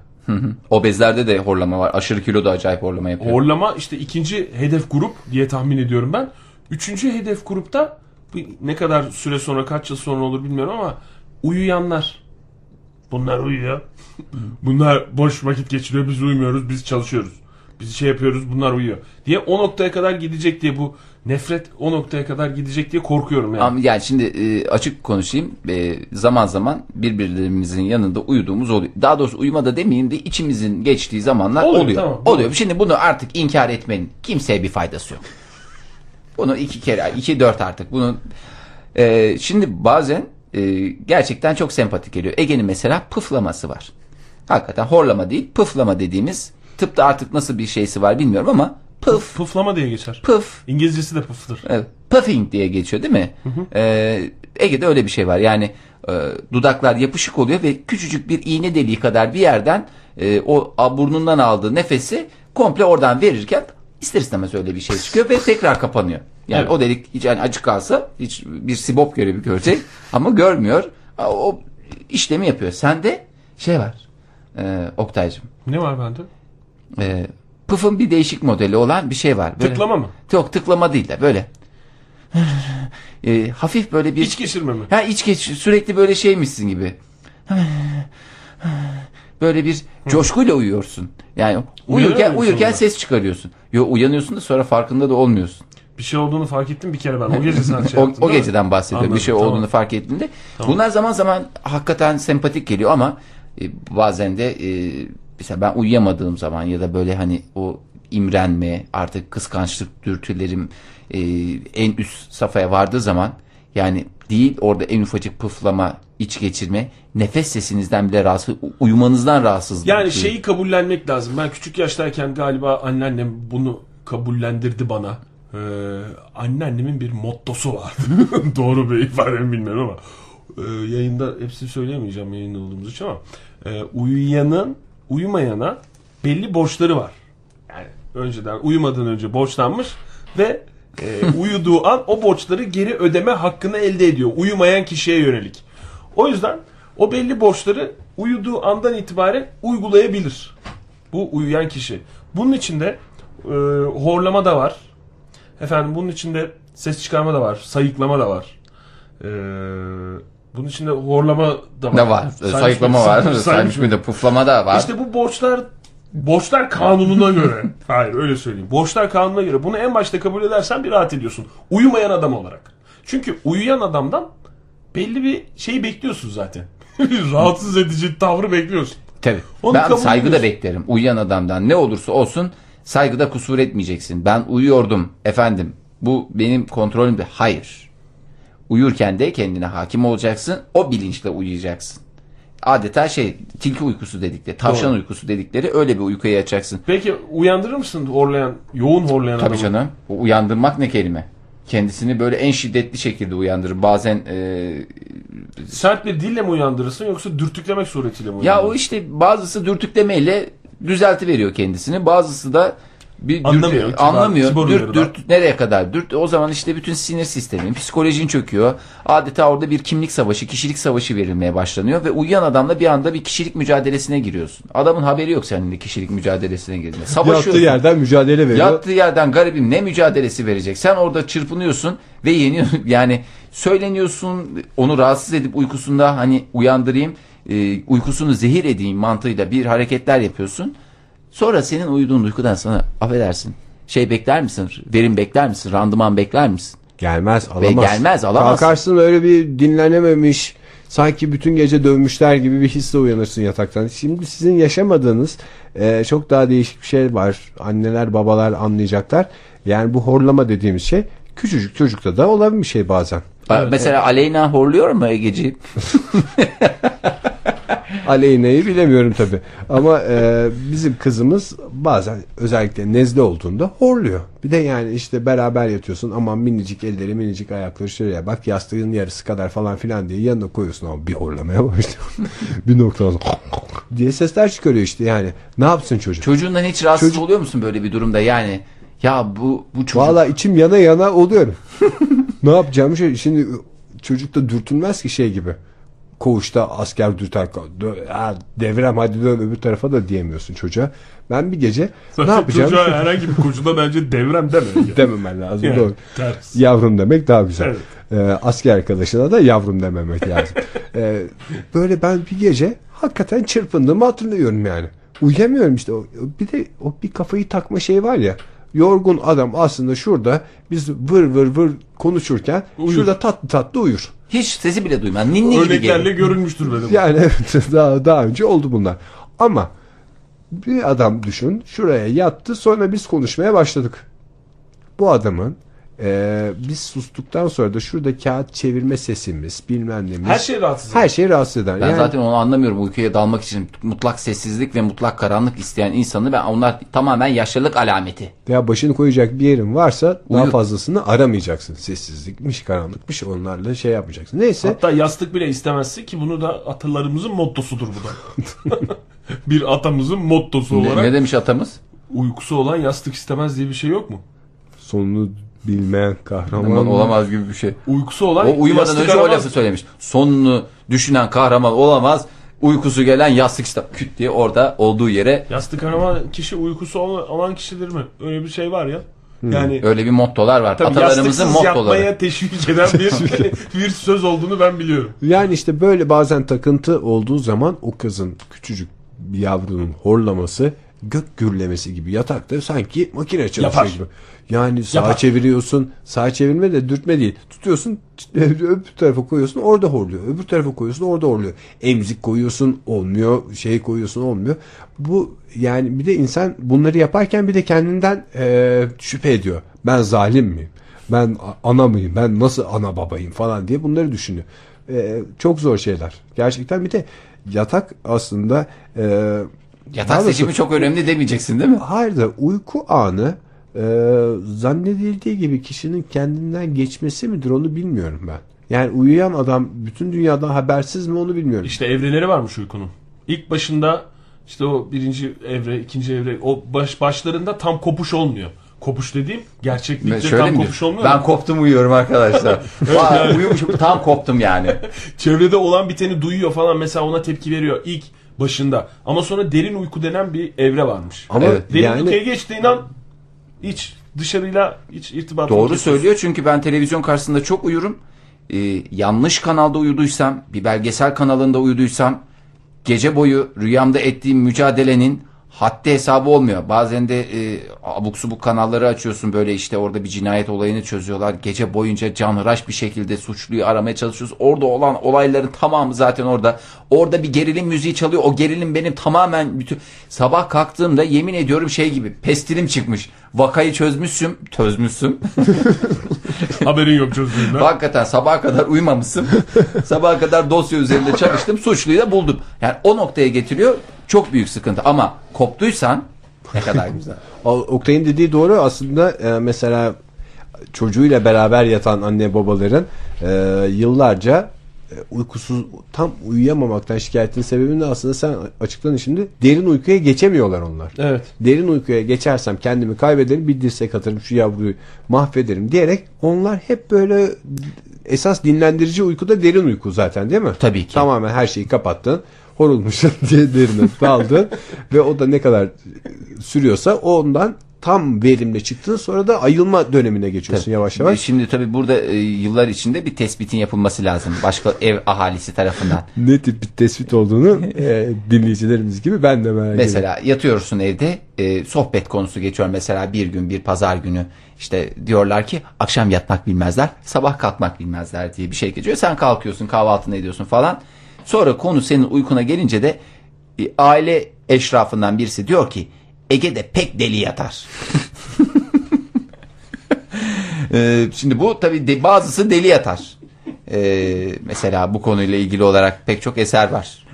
Obezlerde de horlama var. Aşırı kilo da acayip horlama yapıyor. Horlama işte ikinci hedef grup diye tahmin ediyorum ben. Üçüncü hedef grupta bir- ne kadar süre sonra kaç yıl sonra olur bilmiyorum ama uyuyanlar. Bunlar uyuyor. Bunlar boş vakit geçiriyor. Biz uyumuyoruz. Biz çalışıyoruz. Biz şey yapıyoruz. Bunlar uyuyor. Diye o noktaya kadar gidecek diye bu nefret o noktaya kadar gidecek diye korkuyorum yani. Ama yani şimdi e, açık konuşayım. E, zaman zaman birbirlerimizin yanında uyuduğumuz oluyor. Daha doğrusu uyumada demeyeyim de içimizin geçtiği zamanlar Oluyor, oluyor. tamam. oluyor. Şimdi bunu artık inkar etmenin kimseye bir faydası yok. Bunu iki kere, iki dört artık. Bunun e, şimdi bazen e, gerçekten çok sempatik geliyor. Ege'nin mesela pıflaması var. Hakikaten horlama değil, pıflama dediğimiz tıpta artık nasıl bir şeysi var bilmiyorum ama pıf, Pıflama diye geçer. pıf, İngilizcesi de pıftır. Evet, puffing diye geçiyor değil mi? Ee, Ege'de öyle bir şey var. Yani e, dudaklar yapışık oluyor ve küçücük bir iğne deliği kadar bir yerden e, o a- burnundan aldığı nefesi komple oradan verirken ister istemez öyle bir şey çıkıyor ve tekrar kapanıyor. Yani Evet. o delik hiç yani acı kalsa hiç bir sibop görevi görecek ama görmüyor. O işlemi yapıyor. Sende şey var. E, Oktay'cığım. Ne var bende? E, pıfın bir değişik modeli olan bir şey var. Böyle- Tıklama mı? Yok tıklama değil de böyle. E, hafif böyle bir İç geçirme mi? Ha iç geç sürekli böyle şeymişsin gibi. Böyle bir coşkuyla uyuyorsun. Yani uyurken uyurken ses çıkarıyorsun. Yo uyanıyorsun da sonra farkında da olmuyorsun. Bir şey olduğunu fark ettim bir kere ben. O gece sen şey O, yaptın o geceden bahsediyorum. Anladım, bir şey tamam. olduğunu fark ettiğinde. Bunlar zaman zaman hakikaten sempatik geliyor ama e, bazen de e, mesela ben uyuyamadığım zaman ya da böyle hani o imrenme artık kıskançlık dürtülerim e, en üst safhaya vardığı zaman yani değil orada en ufacık pıflama iç geçirme nefes sesinizden bile rahatsız uyumanızdan rahatsız Yani şeyi kabullenmek lazım. Ben küçük yaştayken galiba anneannem bunu kabullendirdi bana. Ee, anneannemin bir mottosu vardı. Doğru bir ifade mi bilmiyorum ama. e, yayında hepsini söyleyemeyeceğim yayında olduğumuz için ama e, uyuyanın uyumayana belli borçları var. Yani önceden uyumadan önce borçlanmış ve e, uyuduğu an o borçları geri ödeme hakkını elde ediyor. Uyumayan kişiye yönelik. O yüzden o belli borçları uyuduğu andan itibaren uygulayabilir. Bu uyuyan kişi. Bunun içinde e, horlama da var. Efendim bunun içinde ses çıkarma da var. Sayıklama da var. E, bunun içinde horlama da var. Ne var? Saymış Sayıklama mıydı? var. Saymış Saymış mıydı? mıydı? Puflama da var. İşte bu borçlar borçlar kanununa göre. Hayır öyle söyleyeyim. Borçlar kanununa göre. Bunu en başta kabul edersen bir rahat ediyorsun. Uyumayan adam olarak. Çünkü uyuyan adamdan belli bir şeyi bekliyorsun zaten. Rahatsız edici tavrı bekliyorsun. Tabii. Onu ben saygı da beklerim. Uyuyan adamdan ne olursa olsun saygıda kusur etmeyeceksin. Ben uyuyordum efendim. Bu benim kontrolümde. Hayır. Uyurken de kendine hakim olacaksın. O bilinçle uyuyacaksın. Adeta şey tilki uykusu dedikleri, tavşan Doğru. uykusu dedikleri öyle bir uykuya yatacaksın. Peki uyandırır mısın horlayan, yoğun horlayan Tabii adamı? canım. O uyandırmak ne kelime? Kendisini böyle en şiddetli şekilde uyandırır. Bazen e, Sert bir dille mi uyandırırsın yoksa dürtüklemek suretiyle mi Ya uyandırırsın? o işte bazısı dürtüklemeyle düzelti veriyor kendisini. Bazısı da bir Anlamıyor, kibar- anlamıyor. Dürt, dürt nereye kadar? Dürt o zaman işte bütün sinir sistemin, psikolojin çöküyor. Adeta orada bir kimlik savaşı, kişilik savaşı verilmeye başlanıyor ve uyuyan adamla bir anda bir kişilik mücadelesine giriyorsun. Adamın haberi yok senin de kişilik mücadelesine girdiğinde. Yattığı Savaşıyorsun. yerden mücadele veriyor. Yattığı yerden garibim ne mücadelesi verecek? Sen orada çırpınıyorsun ve yeniyorsun. Yani söyleniyorsun onu rahatsız edip uykusunda hani uyandırayım, e, uykusunu zehir edeyim mantığıyla bir hareketler yapıyorsun. Sonra senin uyuduğun uykudan sonra affedersin. Şey bekler misin? Verim bekler misin? Randıman bekler misin? Gelmez alamaz. gelmez, alamaz. Kalkarsın öyle bir dinlenememiş sanki bütün gece dövmüşler gibi bir hisle uyanırsın yataktan. Şimdi sizin yaşamadığınız e, çok daha değişik bir şey var. Anneler babalar anlayacaklar. Yani bu horlama dediğimiz şey küçücük çocukta da olan bir şey bazen. Ba- Mesela Aleyna horluyor mu Egeci? Aleyna'yı bilemiyorum tabi. Ama e, bizim kızımız bazen özellikle nezle olduğunda horluyor. Bir de yani işte beraber yatıyorsun aman minicik elleri minicik ayakları şuraya bak yastığın yarısı kadar falan filan diye yanına koyuyorsun ama bir horlamaya başlıyor. bir noktadan diye sesler çıkarıyor işte yani. Ne yapsın çocuk? Çocuğundan hiç rahatsız Çocuk- oluyor musun böyle bir durumda? Yani ya bu bu çocuk Valla içim yana yana oluyorum. ne yapacağım şimdi çocuk da dürtülmez ki şey gibi. Koğuşta asker dürter. Devrem hadi dön öbür tarafa da diyemiyorsun çocuğa. Ben bir gece ne Zaten yapacağım? çocuğa herhangi bir kocuda bence devrem deme. Dememen lazım. Yani, Doğru. ters. Yavrum demek daha güzel. Evet. Ee, asker arkadaşına da yavrum dememek lazım. Ee, böyle ben bir gece hakikaten çırpındığımı hatırlıyorum yani. Uyuyamıyorum işte. Bir de o bir kafayı takma şey var ya. Yorgun adam aslında şurada biz vır vır vır konuşurken Uyur. şurada tatlı tatlı uyur. Hiç sesi bile duymaz. Ninni gibi Örneklerle görülmüştür benim. Yani evet, daha, daha önce oldu bunlar. Ama bir adam düşün şuraya yattı sonra biz konuşmaya başladık. Bu adamın e, biz sustuktan sonra da şurada kağıt çevirme sesimiz bilmem nemiz. Her şey rahatsız her şey rahatsız eder. Ben Yani zaten onu anlamıyorum. Uykuya dalmak için mutlak sessizlik ve mutlak karanlık isteyen insanı ben onlar tamamen yaşlılık alameti. veya başını koyacak bir yerin varsa daha Uyu. fazlasını aramayacaksın. Sessizlikmiş, karanlıkmış onlarla şey yapmayacaksın. Neyse Hatta yastık bile istemezsin ki bunu da atalarımızın mottosudur bu da. bir atamızın mottosu Ne, olarak ne demiş atamız? uykusu olan yastık istemez diye bir şey yok mu? sonunu bilmeyen kahraman. Aman olamaz gibi bir şey. Uykusu olan O uyumadan önce o lafı söylemiş. Sonunu düşünen kahraman olamaz. Uykusu gelen yastık işte küt diye orada olduğu yere Yastık arama kişi uykusu olan, kişidir mi? Öyle bir şey var ya. Yani öyle bir mottolar var. tabii Atalarımızın mottoları. yatmaya teşvik eden bir, bir söz olduğunu ben biliyorum. Yani işte böyle bazen takıntı olduğu zaman o kızın küçücük bir yavrunun horlaması gök gürlemesi gibi yatakta sanki makine çalışıyor Yapar. gibi. Yani sağa Yapar. çeviriyorsun. Sağa çevirme de dürtme değil. Tutuyorsun öbür tarafa koyuyorsun orada horluyor. Öbür tarafa koyuyorsun orada horluyor. Emzik koyuyorsun olmuyor. Şey koyuyorsun olmuyor. Bu yani bir de insan bunları yaparken bir de kendinden e, şüphe ediyor. Ben zalim miyim? Ben ana mıyım? Ben nasıl ana babayım falan diye bunları düşünüyor. E, çok zor şeyler. Gerçekten bir de yatak aslında e, Yatak daha seçimi çok önemli demeyeceksin değil mi? Hayır da uyku anı e, zannedildiği gibi kişinin kendinden geçmesi midir onu bilmiyorum ben. Yani uyuyan adam bütün dünyadan habersiz mi onu bilmiyorum. İşte evreleri varmış uykunun. İlk başında işte o birinci evre, ikinci evre o baş, başlarında tam kopuş olmuyor. Kopuş dediğim gerçeklikte Şöyle tam mi? kopuş olmuyor. Ben da. koptum uyuyorum arkadaşlar. Uyumuşum tam koptum yani. Çevrede olan biteni duyuyor falan mesela ona tepki veriyor ilk başında. Ama sonra derin uyku denen bir evre varmış. Ama Evet. Derin yani uykuya geçtiğin an hiç dışarıyla hiç irtibat Doğru söylüyor çünkü ben televizyon karşısında çok uyurum. Ee, yanlış kanalda uyuduysam, bir belgesel kanalında uyuduysam gece boyu rüyamda ettiğim mücadelenin haddi hesabı olmuyor. Bazen de e, abuk subuk kanalları açıyorsun böyle işte orada bir cinayet olayını çözüyorlar. Gece boyunca canhıraş bir şekilde suçluyu aramaya çalışıyoruz. Orada olan olayların tamamı zaten orada. Orada bir gerilim müziği çalıyor. O gerilim benim tamamen bütün sabah kalktığımda yemin ediyorum şey gibi pestilim çıkmış. Vakayı çözmüşsüm, çözmüşsüm. Haberin yok çözdüğünden. Hakikaten sabaha kadar uyumamışsın. sabaha kadar dosya üzerinde çalıştım. Suçluyu da buldum. Yani o noktaya getiriyor. Çok büyük sıkıntı. Ama koptuysan ne kadar güzel. Oktay'ın dediği doğru aslında e, mesela çocuğuyla beraber yatan anne babaların e, yıllarca uykusuz tam uyuyamamaktan şikayetin sebebini de aslında sen açıkladın şimdi derin uykuya geçemiyorlar onlar. Evet. Derin uykuya geçersem kendimi kaybederim bir dirsek atarım şu yavruyu mahvederim diyerek onlar hep böyle esas dinlendirici uyku da derin uyku zaten değil mi? Tabii ki. Tamamen her şeyi kapattın horulmuşsun diye derine daldın ve o da ne kadar sürüyorsa ondan tam verimli çıktın sonra da ayılma dönemine geçiyorsun yavaş E, yavaş. Şimdi tabii burada e, yıllar içinde bir tespitin yapılması lazım. Başka ev ahalisi tarafından. Ne tip bir tespit olduğunu e, dinleyicilerimiz gibi ben de merak ediyorum. Mesela yatıyorsun evde e, sohbet konusu geçiyor mesela bir gün bir pazar günü işte diyorlar ki akşam yatmak bilmezler sabah kalkmak bilmezler diye bir şey geçiyor. Sen kalkıyorsun kahvaltını ediyorsun falan sonra konu senin uykuna gelince de e, aile eşrafından birisi diyor ki Ege de pek deli yatar. E, şimdi bu tabi de, bazısı deli yatar. E, mesela bu konuyla ilgili olarak pek çok eser var.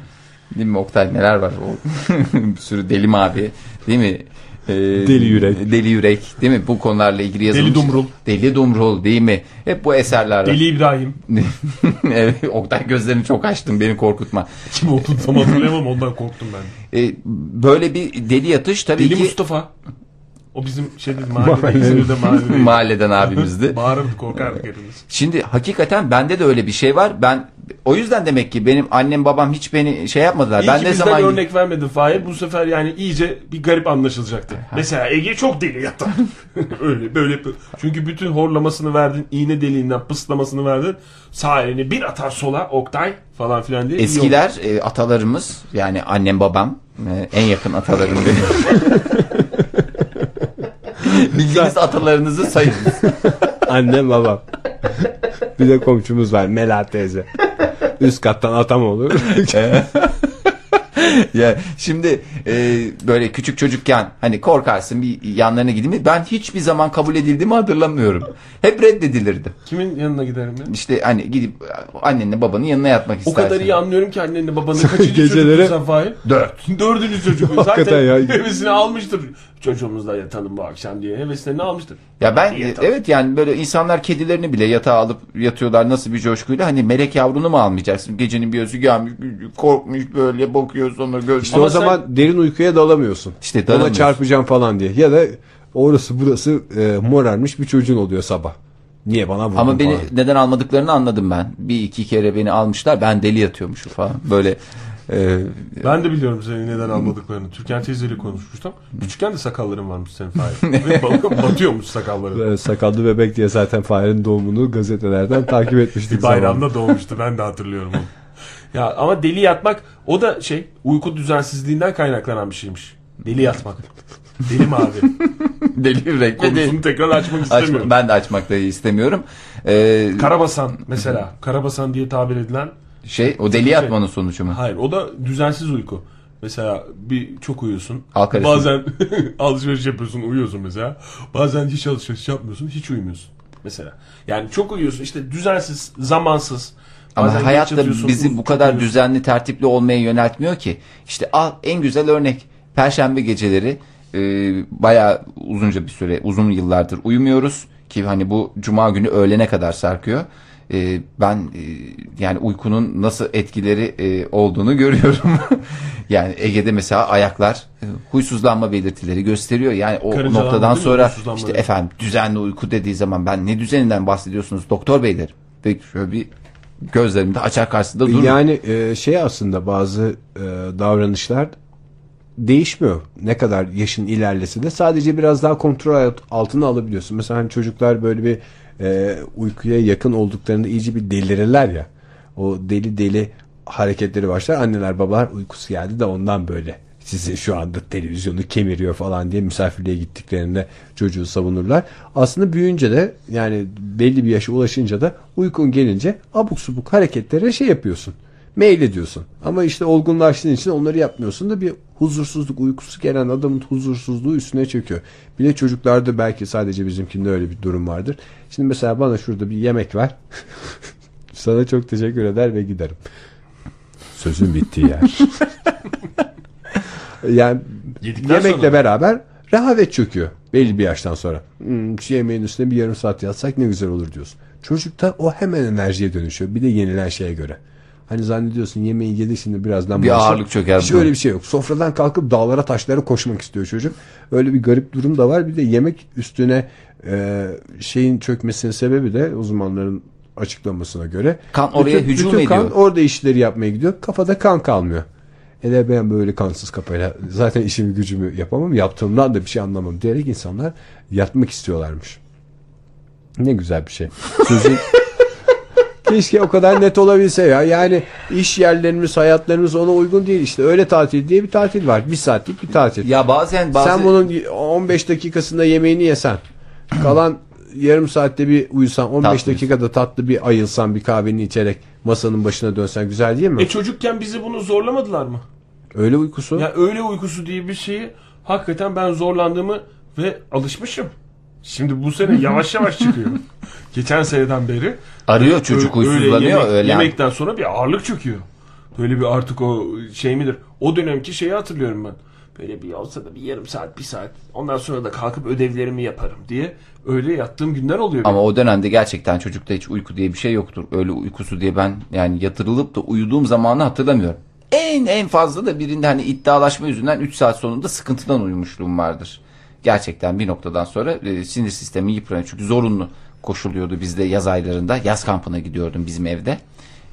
Değil mi Oktay neler var? Bir sürü deli mavi değil mi? Ee, Deli yürek. Deli yürek değil mi? Bu konularla ilgili yazılmış. Deli Dumrul. Deli Dumrul değil mi? Hep bu eserler var. Deli İbrahim. evet, Oktay gözlerini çok açtın beni korkutma. Kim olduğunu tam hatırlayamam ondan korktum ben. Ee, böyle bir deli yatış tabii Deli ki Mustafa. O bizim şeyde mahallede İzmir'de mahallede. mahalleden abimizdi. Bağırırdı korkardık hepimiz. Şimdi hakikaten bende de öyle bir şey var. Ben o yüzden demek ki benim annem babam hiç beni şey yapmadılar. İyi ben ki ne bizden zaman örnek vermedin Fahir. Bu sefer yani iyice bir garip anlaşılacaktı. Mesela Ege çok deli yatar. Öyle böyle. Çünkü bütün horlamasını verdin. iğne deliğinden pıslamasını verdin. Sağ elini bir atar sola Oktay falan filan diye. Eskiler e, atalarımız yani annem babam e, en yakın atalarım benim. Bildiğiniz atalarınızı sayınız. Annem babam. Bir de komşumuz var Mela teyze. Üst kattan atam olur. ya şimdi e, böyle küçük çocukken hani korkarsın bir yanlarına gideyim mi? Ben hiçbir zaman kabul edildiğimi hatırlamıyorum. Hep reddedilirdi. Kimin yanına giderim ben? İşte hani gidip annenle babanın yanına yatmak O istersin. kadar iyi anlıyorum ki annenle babanın kaçıncı Geceleri- çocuğun sen Fahir? Dört. Dördüncü çocuğu. Hakikaten Zaten ya. hevesini almıştır. Çocuğumuzla yatalım bu akşam diye heveslerini almıştır. Ya ben evet yani böyle insanlar kedilerini bile yatağa alıp yatıyorlar nasıl bir coşkuyla hani melek yavrunu mu almayacaksın gecenin bir özü gelmiş korkmuş böyle bakıyor sonra göz İşte o Ama sen- zaman derin uykuya dalamıyorsun. İşte Ona dalamıyorsun. çarpacağım falan diye. Ya da orası burası e, morarmış bir çocuğun oluyor sabah. Niye bana vurdun Ama beni falan. neden almadıklarını anladım ben. Bir iki kere beni almışlar. Ben deli yatıyormuşum falan. Böyle e, Ben de biliyorum seni neden almadıklarını. Türkan teyzeyle konuşmuştum. Küçükken de sakalların varmış senin Fahir. Batıyormuş sakalların. E, sakallı bebek diye zaten Fahir'in doğumunu gazetelerden takip etmiştik. Bir bayramda doğmuştu ben de hatırlıyorum onu. Ya ama deli yatmak o da şey uyku düzensizliğinden kaynaklanan bir şeymiş. Deli yatmak. Deli mavi. deli ve Konusunu deli. tekrar açmak Açma, istemiyorum. ben de açmak da istemiyorum. E, Karabasan mesela. Karabasan diye tabir edilen şey o deli yatmanın sonucu mu? Hayır o da düzensiz uyku. Mesela bir çok uyuyorsun. Halk arasında. Bazen alışveriş yapıyorsun uyuyorsun mesela. Bazen hiç alışveriş yapmıyorsun hiç uyumuyorsun. Mesela. Yani çok uyuyorsun işte düzensiz, zamansız. Ama Bazen hayat da bizi bu kadar düzenli, tertipli olmaya yöneltmiyor ki. İşte al en güzel örnek. Perşembe geceleri e, bayağı uzunca bir süre, uzun yıllardır uyumuyoruz ki hani bu cuma günü öğlene kadar sarkıyor. E, ben e, yani uykunun nasıl etkileri e, olduğunu görüyorum. yani Ege'de mesela ayaklar e, huysuzlanma belirtileri gösteriyor. Yani o Karıncalanma noktadan sonra işte efendim düzenli uyku dediği zaman ben ne düzeninden bahsediyorsunuz doktor bey derim. Ve şöyle bir gözlerimde açar karşısında durur. Yani e, şey aslında bazı e, davranışlar değişmiyor. Ne kadar yaşın ilerlese de sadece biraz daha kontrol alt- altına alabiliyorsun. Mesela hani çocuklar böyle bir e, uykuya yakın olduklarında iyice bir delirirler ya. O deli deli hareketleri başlar. Anneler babalar uykusu geldi de ondan böyle sizi şu anda televizyonu kemiriyor falan diye misafirliğe gittiklerinde çocuğu savunurlar. Aslında büyüyünce de yani belli bir yaşa ulaşınca da uykun gelince abuk subuk hareketlere şey yapıyorsun. Mail ediyorsun. Ama işte olgunlaştığın için onları yapmıyorsun da bir huzursuzluk uykusu gelen adamın huzursuzluğu üstüne çöküyor. Bir de çocuklarda belki sadece bizimkinde öyle bir durum vardır. Şimdi mesela bana şurada bir yemek ver. Sana çok teşekkür eder ve giderim. Sözün bittiği yer. yani Yedikten yemekle sonra. beraber rehavet çöküyor belli bir yaştan sonra. Hmm, şu yemeğin üstüne bir yarım saat yatsak ne güzel olur diyorsun. Çocukta o hemen enerjiye dönüşüyor. Bir de yenilen şeye göre. Hani zannediyorsun yemeği yedi şimdi birazdan Bir başlar. ağırlık çöker Hiç öyle bir şey yok. Sofradan kalkıp dağlara taşlara koşmak istiyor çocuk. Öyle bir garip durum da var. Bir de yemek üstüne e, şeyin çökmesinin sebebi de uzmanların açıklamasına göre Kan oraya hücum bütün kan ediyor. orada işleri yapmaya gidiyor. Kafada kan kalmıyor. Hele ben böyle kansız kafayla zaten işimi gücümü yapamam. Yaptığımdan da bir şey anlamam diyerek insanlar yatmak istiyorlarmış. Ne güzel bir şey. Sözün Keşke o kadar net olabilse ya. Yani iş yerlerimiz, hayatlarımız ona uygun değil. İşte öyle tatil diye bir tatil var. Bir saatlik bir tatil. Ya bazen bazı Sen bunun 15 dakikasında yemeğini yesen, kalan yarım saatte bir uyusan, 15 Tatlı. dakikada tatlı bir ayılsan, bir kahveni içerek masanın başına dönsen güzel değil mi? E çocukken bizi bunu zorlamadılar mı? Öyle uykusu. Ya öyle uykusu diye bir şeyi hakikaten ben zorlandığımı ve alışmışım. Şimdi bu sene yavaş yavaş çıkıyor. Geçen seneden beri. arıyor çocuk huysuzlanıyor yemek- öyle. Yemekten sonra bir ağırlık çöküyor. Böyle bir artık o şey midir? O dönemki şeyi hatırlıyorum ben. Böyle bir olsa da bir yarım saat, bir saat. Ondan sonra da kalkıp ödevlerimi yaparım diye öyle yattığım günler oluyor. Ama benim. o dönemde gerçekten çocukta hiç uyku diye bir şey yoktur. Öyle uykusu diye ben yani yatırılıp da uyuduğum zamanı hatırlamıyorum. En en fazla da birinde hani iddialaşma yüzünden 3 saat sonunda sıkıntıdan uyumuşluğum vardır. Gerçekten bir noktadan sonra e, sinir sistemi yıpranıyor. Çünkü zorunlu koşuluyordu bizde yaz aylarında. Yaz kampına gidiyordum bizim evde.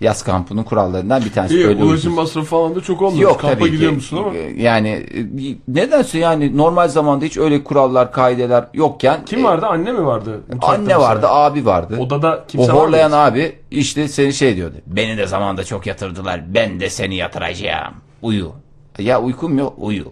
Yaz kampının kurallarından bir tanesi. İyi, öyle ulaşım masrafı falan da çok olmuyor. Yok Kampa tabii gidiyor ki. musun ama? Yani e, nedense yani normal zamanda hiç öyle kurallar, kaideler yokken Kim e, vardı? Anne mi vardı? mutfakta Anne mesela? vardı, abi vardı. Odada o kimse var horlayan mıydı? abi işte seni şey diyordu. Beni de zamanda çok yatırdılar. Ben de seni yatıracağım. Uyu. Ya uykum yok uyu.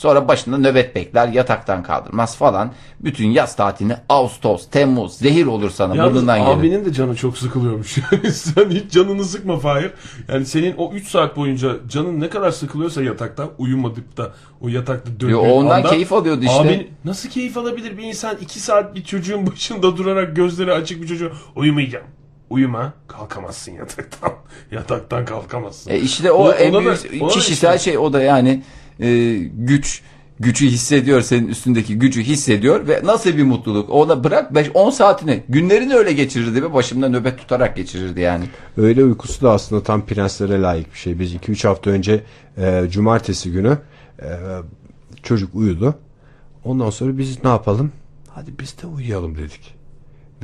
Sonra başında nöbet bekler yataktan kaldırmaz falan. Bütün yaz tatilini Ağustos, Temmuz zehir olur sana Yalnız burnundan gelir. abinin de canı çok sıkılıyormuş. Yani sen hiç canını sıkma Fahir. Yani senin o 3 saat boyunca canın ne kadar sıkılıyorsa yatakta uyumadık da o yatakta döndüğün Yo, ondan anda, keyif alıyordu işte. Abin nasıl keyif alabilir bir insan 2 saat bir çocuğun başında durarak gözleri açık bir çocuğu uyumayacağım. Uyuma kalkamazsın yataktan. Yataktan kalkamazsın. E işte o Ona- en büyük da kişisel işte- şey o da yani e, güç gücü hissediyor senin üstündeki gücü hissediyor ve nasıl bir mutluluk ona bırak 5-10 saatini günlerini öyle geçirirdi ve başımda nöbet tutarak geçirirdi yani. Öyle uykusu da aslında tam prenslere layık bir şey. Biz 2-3 hafta önce e, cumartesi günü e, çocuk uyudu. Ondan sonra biz ne yapalım? Hadi biz de uyuyalım dedik.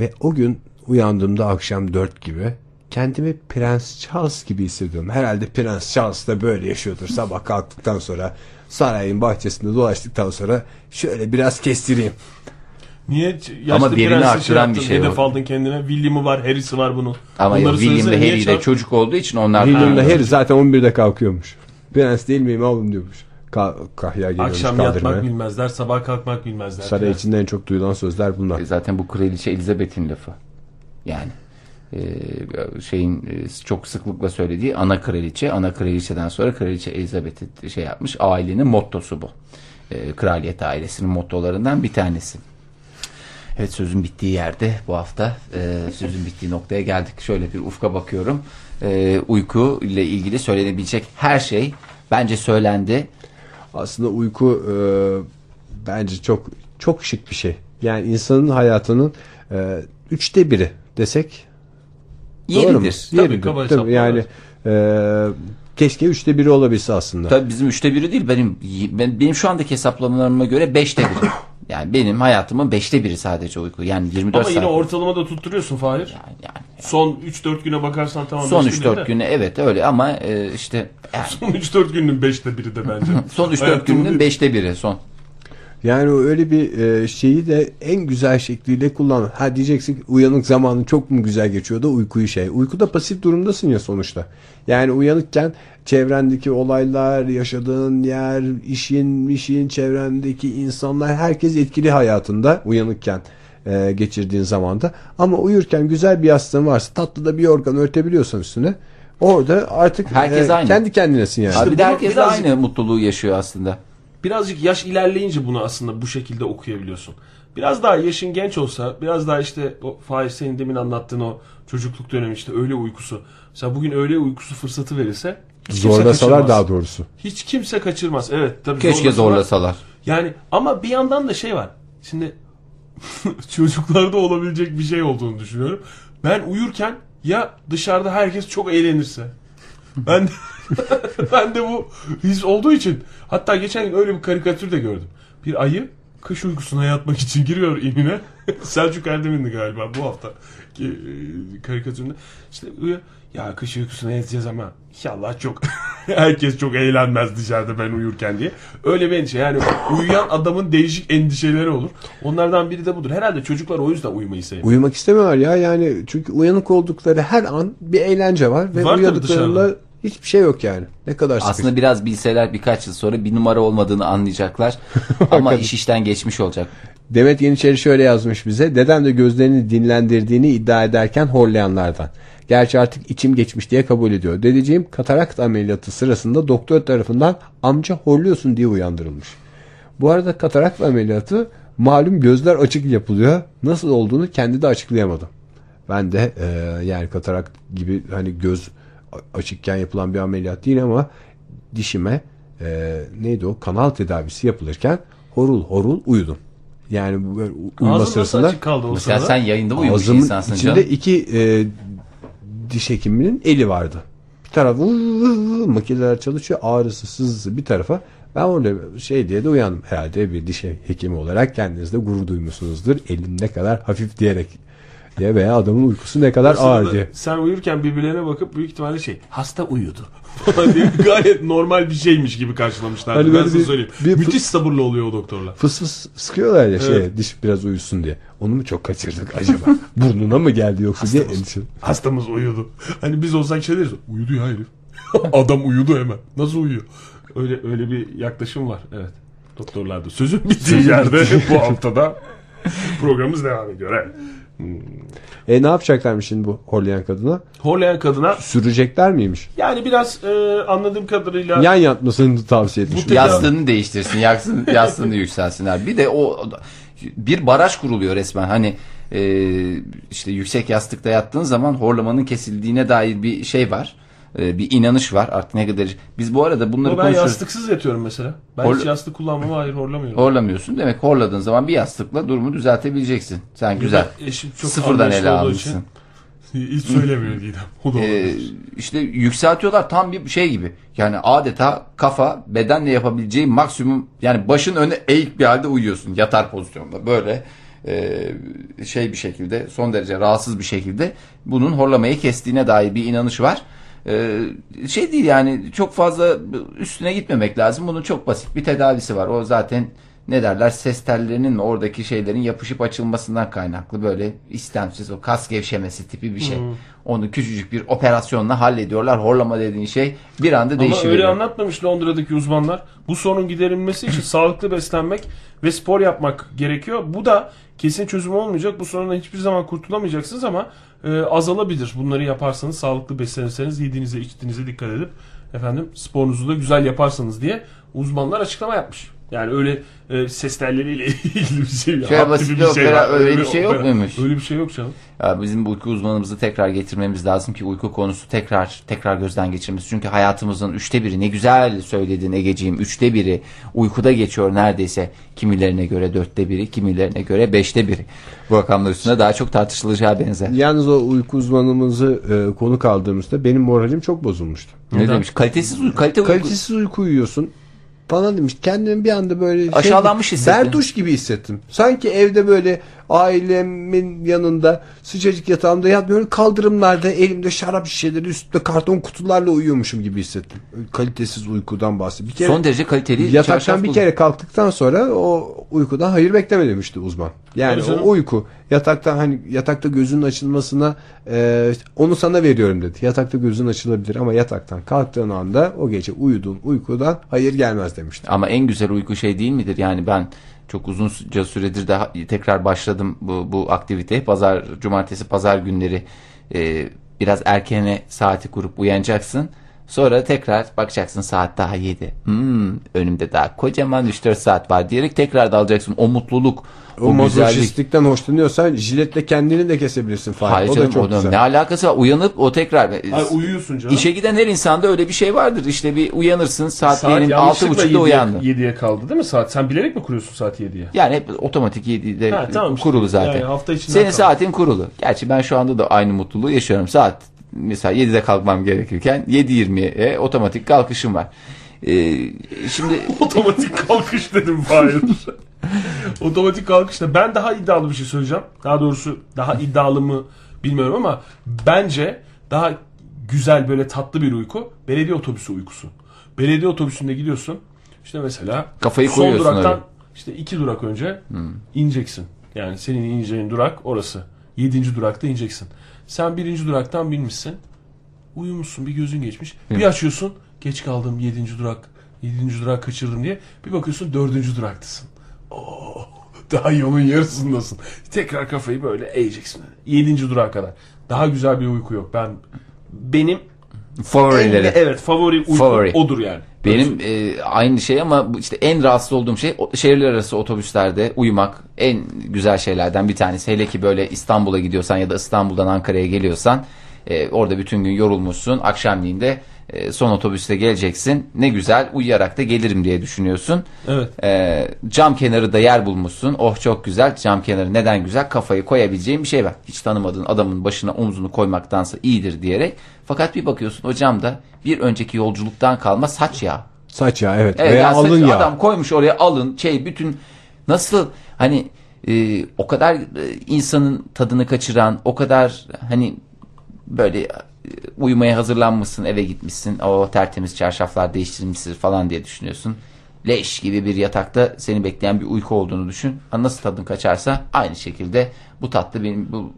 Ve o gün uyandığımda akşam 4 gibi kendimi Prens Charles gibi hissediyorum. Herhalde Prens Charles da böyle yaşıyordur. Sabah kalktıktan sonra sarayın bahçesinde dolaştıktan sonra şöyle biraz kestireyim. Niye yaşlı Ama birini prensi arttıran bir yaptın, şey hedef aldın kendine? William'ı var, Harry'si var bunun. Ama Onları William söylesene, ve niye Harry de çal- çocuk olduğu için onlar William'la Ha. Harry zaten 11'de kalkıyormuş. Prens değil miyim oğlum diyormuş. Ka kahya geliyormuş Akşam kaldırmaya. yatmak bilmezler, sabah kalkmak bilmezler. Saray içinde en çok duyulan sözler bunlar. E, Zaten bu kraliçe Elizabeth'in lafı. Yani şeyin e, çok sıklıkla söylediği ana kraliçe, ana kraliçeden sonra kraliçe Elizabeth'i şey yapmış. Ailenin mottosu bu. E, kraliyet ailesinin mottolarından bir tanesi. Evet sözün bittiği yerde bu hafta e, sözün bittiği noktaya geldik. Şöyle bir ufka bakıyorum. E, uyku ile ilgili söylenebilecek her şey bence söylendi. Aslında uyku e, bence çok çok şık bir şey. Yani insanın hayatının e, üçte biri desek Doğru mu? Yeridir. Yeridir. Tabii, saplar, yani e, keşke üçte biri olabilse aslında. Tabii bizim üçte biri değil benim ben, benim şu andaki hesaplamalarıma göre beşte biri. Yani benim hayatımın beşte biri sadece uyku. Yani 24 Ama yine saat. ortalama da tutturuyorsun Fahir. Yani, yani Son 3-4 güne bakarsan tamam. son beşte biri 3-4 de. güne evet öyle ama e, işte yani Son 3-4 günün 5'te biri de bence. son 3-4 Hayatımın günün beşte biri son. Yani öyle bir e, şeyi de en güzel şekliyle kullan. Ha diyeceksin uyanık zamanı çok mu güzel geçiyor da uykuyu şey. Uykuda pasif durumdasın ya sonuçta. Yani uyanıkken çevrendeki olaylar, yaşadığın yer, işin, işin, çevrendeki insanlar herkes etkili hayatında uyanıkken e, geçirdiğin zamanda. Ama uyurken güzel bir yastığın varsa tatlı da bir organ örtebiliyorsan üstüne orada artık Herkes e, aynı. kendi kendinesin yani. Abi bir de herkes birazcık- aynı mutluluğu yaşıyor aslında. Birazcık yaş ilerleyince bunu aslında bu şekilde okuyabiliyorsun. Biraz daha yaşın genç olsa, biraz daha işte o Fahir senin demin anlattığın o çocukluk dönemi işte öğle uykusu. Mesela bugün öğle uykusu fırsatı verirse Zorlasalar daha doğrusu. Hiç kimse kaçırmaz. Evet tabii Keşke zorlasalar. Yani ama bir yandan da şey var. Şimdi çocuklarda olabilecek bir şey olduğunu düşünüyorum. Ben uyurken ya dışarıda herkes çok eğlenirse. Ben de, ben de bu his olduğu için hatta geçen gün öyle bir karikatür de gördüm. Bir ayı kış uykusuna yatmak için giriyor inine. Selçuk Erdem'indi galiba bu hafta ki, e, karikatüründe. İşte uyu- ya kış uykusuna yatacağız ama inşallah çok herkes çok eğlenmez dışarıda ben uyurken diye. Öyle bir endişe yani uyuyan adamın değişik endişeleri olur. Onlardan biri de budur. Herhalde çocuklar o yüzden uyumayı sevmiyor. Uyumak istemiyorlar ya yani çünkü uyanık oldukları her an bir eğlence var ve Var tabii uyandıklarında dışarıda. Hiçbir şey yok yani. Ne kadar sıkıcı. Aslında biraz bilseler birkaç yıl sonra bir numara olmadığını anlayacaklar. Ama iş işten geçmiş olacak. Demet Yeniçeri şöyle yazmış bize. Dedem de gözlerini dinlendirdiğini iddia ederken horlayanlardan. Gerçi artık içim geçmiş diye kabul ediyor. Dedeciğim katarakt ameliyatı sırasında doktor tarafından amca horluyorsun diye uyandırılmış. Bu arada katarakt ameliyatı malum gözler açık yapılıyor. Nasıl olduğunu kendi de açıklayamadı. Ben de e, yani katarakt gibi hani göz açıkken yapılan bir ameliyat değil ama dişime e, neydi o kanal tedavisi yapılırken horul horul uyudum. Yani bu böyle uyuma Ağzın sırasında açık kaldı o Mesela sırada? sen yayında uyumuş ağzımın insansın içinde canım. iki e, diş hekiminin eli vardı. Bir taraf makineler çalışıyor ağrısı sızısı bir tarafa. Ben orada şey diye de uyandım. Herhalde bir diş hekimi olarak kendinizde gurur duymuşsunuzdur. Elim ne kadar hafif diyerek diye veya adamın uykusu ne kadar Aslında ağır diye. Sen uyurken birbirlerine bakıp büyük ihtimalle şey hasta uyudu. falan diye gayet normal bir şeymiş gibi karşılamışlar. Hani ben size söyleyeyim. bir- Müthiş sabırlı oluyor o doktorlar. Fıs fıs sıkıyorlar ya şey Evet. diş biraz uyusun diye. Onu mu çok kaçırdık acaba? Burnuna mı geldi yoksa diye endişe. Hastamız uyudu. Hani biz olsak şey deriz. Uyudu ya herif. Adam uyudu hemen. Nasıl uyuyor? Öyle öyle bir yaklaşım var. Evet. Doktorlarda. Sözün bittiği yerde bu haftada programımız devam ediyor. Evet. E ne yapacaklarmış şimdi bu horlayan kadına? Horlayan kadına Sürecekler miymiş? yani biraz e, anladığım kadarıyla Yan yatmasını tavsiye etmiş. Yastığını değiştirsin, yaksın, yastığını yükselsinler. Bir de o bir baraj kuruluyor resmen. Hani e, işte yüksek yastıkta yattığın zaman horlamanın kesildiğine dair bir şey var. E, bir inanış var. Artık ne kadar biz bu arada bunları Ama ben konuşuyoruz. yastıksız yatıyorum mesela. Ben Hor- hiç yastık kullanmam. Hayır horlamıyorum. Horlamıyorsun. Demek horladığın zaman bir yastıkla durumu düzeltebileceksin. Sen güzel. Eşim çok Sıfırdan ele almışsın. için Hiç söylemiyor Didem. O da Ee, işte yükseltiyorlar tam bir şey gibi. Yani adeta kafa bedenle yapabileceği maksimum yani başın öne eğik bir halde uyuyorsun yatar pozisyonda böyle e, şey bir şekilde son derece rahatsız bir şekilde bunun horlamayı kestiğine dair bir inanış var. Ee, şey değil yani çok fazla üstüne gitmemek lazım. Bunun çok basit bir tedavisi var. O zaten ne derler ses tellerinin oradaki şeylerin yapışıp açılmasından kaynaklı böyle istemsiz o kas gevşemesi tipi bir şey. Onu küçücük bir operasyonla hallediyorlar. Horlama dediğin şey bir anda Ama değişiyor. öyle anlatmamış Londra'daki uzmanlar. Bu sorun giderilmesi için sağlıklı beslenmek ve spor yapmak gerekiyor. Bu da kesin çözüm olmayacak. Bu sorundan hiçbir zaman kurtulamayacaksınız ama e, azalabilir. Bunları yaparsanız, sağlıklı beslenirseniz, yediğinize, içtiğinize dikkat edip efendim sporunuzu da güzel yaparsanız diye uzmanlar açıklama yapmış. Yani öyle e, ses telleriyle ilgili bir şey. Şöyle basit bir opera, öyle bir şey yok opera. muymuş? Öyle bir şey yok canım. Ya bizim uyku uzmanımızı tekrar getirmemiz lazım ki uyku konusu tekrar tekrar gözden geçirmemiz. Çünkü hayatımızın üçte biri ne güzel söyledin Egeciğim. Üçte biri uykuda geçiyor neredeyse. Kimilerine göre dörtte biri, kimilerine göre beşte biri. Bu rakamlar üstünde daha çok tartışılacağı benzer. Yalnız o uyku uzmanımızı e, konuk aldığımızda benim moralim çok bozulmuştu. Ne demiş? Kalitesiz uyku, kalite uyku. Kalitesiz uyku uyuyorsun falan demiş. Kendimi bir anda böyle Aşağılanmış hissettin. Berduş gibi hissettim. Sanki evde böyle ailemin yanında sıcacık yatağımda yatmıyorum. Kaldırımlarda elimde şarap şişeleri üstünde karton kutularla uyuyormuşum gibi hissettim. Kalitesiz uykudan bahsediyorum. Bir kere Son derece kaliteli. yataktan bir kere kalktıktan sonra o uykudan hayır bekleme demişti uzman. Yani Tabii o uyku yatakta hani yatakta gözünün açılmasına e, onu sana veriyorum dedi. Yatakta gözün açılabilir ama yataktan kalktığın anda o gece uyuduğun uykudan hayır gelmez demişti. Ama en güzel uyku şey değil midir? Yani ben çok uzunca süredir daha tekrar başladım bu, bu aktiviteye. Pazar, cumartesi, pazar günleri e, biraz erkene saati kurup uyanacaksın. Sonra tekrar bakacaksın saat daha 7. Hmm, önümde daha kocaman 3-4 saat var diyerek tekrar dalacaksın. O mutluluk, O, o, güzellik. mazoşistlikten hoşlanıyorsan jiletle kendini de kesebilirsin falan. Hayır o canım da çok da güzel. ne alakası var? Uyanıp o tekrar Hayır, uyuyorsun canım. İşe giden her insanda öyle bir şey vardır. İşte bir uyanırsın saat, Saat diyelim yanlışlıkla 6.30'da 7'ye uyandın. 7'ye kaldı değil mi saat? Sen bilerek mi kuruyorsun saat 7'ye? Yani hep otomatik 7'de Ha, tamam işte. kurulu zaten. Yani hafta Senin kalk. saatin kurulu. Gerçi ben şu anda da aynı mutluluğu yaşıyorum. Saat mesela 7'de kalkmam gerekirken 7.20'ye otomatik kalkışım var. Ee, şimdi Otomatik kalkış dedim Fahir. Otomatik kalkışta ben daha iddialı bir şey söyleyeceğim. Daha doğrusu daha iddialı mı bilmiyorum ama bence daha güzel böyle tatlı bir uyku belediye otobüsü uykusu. Belediye otobüsünde gidiyorsun. İşte mesela Kafayı son koyuyorsun duraktan öyle. işte iki durak önce ineceksin. Yani senin ineceğin durak orası. Yedinci durakta ineceksin. Sen birinci duraktan binmişsin. Uyumuşsun bir gözün geçmiş. Bir açıyorsun geç kaldım yedinci durak. Yedinci durak kaçırdım diye. Bir bakıyorsun dördüncü duraktasın. Oo, daha yolun yarısındasın. Tekrar kafayı böyle eğeceksin. Yedinci durağa kadar. Daha güzel bir uyku yok. Ben benim favorileri. en- evet favori uyku Favori. odur yani. Benim e, aynı şey ama işte en rahatsız olduğum şey şehirler arası otobüslerde uyumak en güzel şeylerden bir tanesi. Hele ki böyle İstanbul'a gidiyorsan ya da İstanbul'dan Ankara'ya geliyorsan e, orada bütün gün yorulmuşsun. Akşamleyin de e, son otobüste geleceksin. Ne güzel uyuyarak da gelirim diye düşünüyorsun. Evet. E, cam kenarı da yer bulmuşsun. Oh çok güzel. Cam kenarı neden güzel? Kafayı koyabileceğin bir şey var. Hiç tanımadığın adamın başına omzunu koymaktansa iyidir diyerek. Fakat bir bakıyorsun o camda bir önceki yolculuktan kalma saç yağı. Saç yağı evet. Evet, Veya yani alın saç- yağı. Adam koymuş oraya alın şey bütün nasıl hani e, o kadar e, insanın tadını kaçıran o kadar hani böyle uyumaya hazırlanmışsın eve gitmişsin o tertemiz çarşaflar değiştirmişsin falan diye düşünüyorsun. Leş gibi bir yatakta seni bekleyen bir uyku olduğunu düşün. Nasıl tadın kaçarsa aynı şekilde bu tatlı benim bu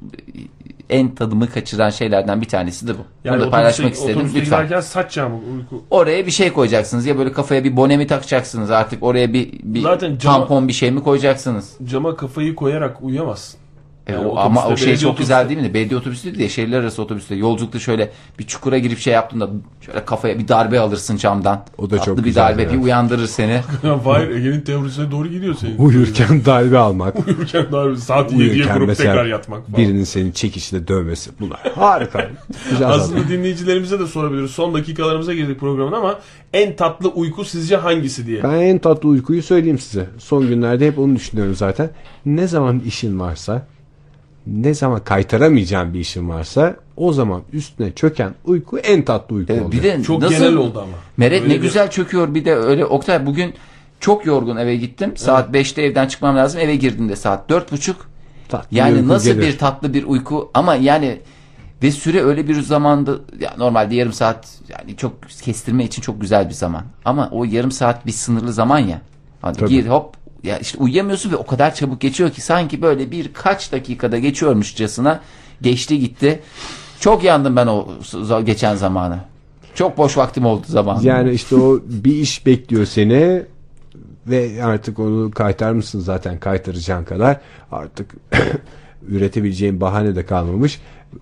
en tadımı kaçıran şeylerden bir tanesi de bu. Bunu da paylaşmak istedim lütfen. saç yağı mı uyku? Oraya bir şey koyacaksınız ya böyle kafaya bir bone mi takacaksınız artık oraya bir, bir Zaten cama- tampon bir şey mi koyacaksınız? Cama kafayı koyarak uyuyamazsın. E, Yani o- ama o şey çok güzel değil mi? Belediye otobüsü değil de şehirler arası otobüste yolculukta şöyle bir çukura girip şey yaptığında şöyle kafaya bir darbe alırsın camdan. O da çok Tatlı bir güzel, darbe evet. bir uyandırır seni. Hayır Ege'nin teorisine doğru gidiyor senin. Uyurken darbe almak. Uyurken daha saat 7'ye Uyurken kurup tekrar yatmak falan. birinin seni çekişle dövmesi. Bunlar harika. Güzel zaten. Aslında dinleyicilerimize de sorabiliriz. Son dakikalarımıza girdik programın ama en tatlı uyku sizce hangisi diye. Ben en tatlı uykuyu söyleyeyim size. Son günlerde hep onu düşünüyorum zaten. Ne zaman işin varsa, ne zaman kaytaramayacağın bir işin varsa o zaman üstüne çöken uyku en tatlı uyku Evet, oluyor. bir de Çok nasıl genel oldu ama. Meret Öyle ne bir- güzel çöküyor bir de öyle Oktay bugün çok yorgun eve gittim. Saat 5'te evden çıkmam lazım. Eve girdiğimde saat 4.30. Tatlı Yani nasıl gelir. bir tatlı bir uyku ama yani ve süre öyle bir zamanda ya normalde yarım saat yani çok kestirme için çok güzel bir zaman. Ama o yarım saat bir sınırlı zaman ya. Hani Tabii. gir hop ya işte uyuyamıyorsun ve o kadar çabuk geçiyor ki sanki böyle birkaç dakikada geçiyormuşçasına geçti gitti. Çok yandım ben o geçen zamanı. Çok boş vaktim oldu zaman. Yani işte o bir iş bekliyor seni ve artık onu kaytar mısın zaten kaytaracağın kadar artık üretebileceğin bahane de kalmamış.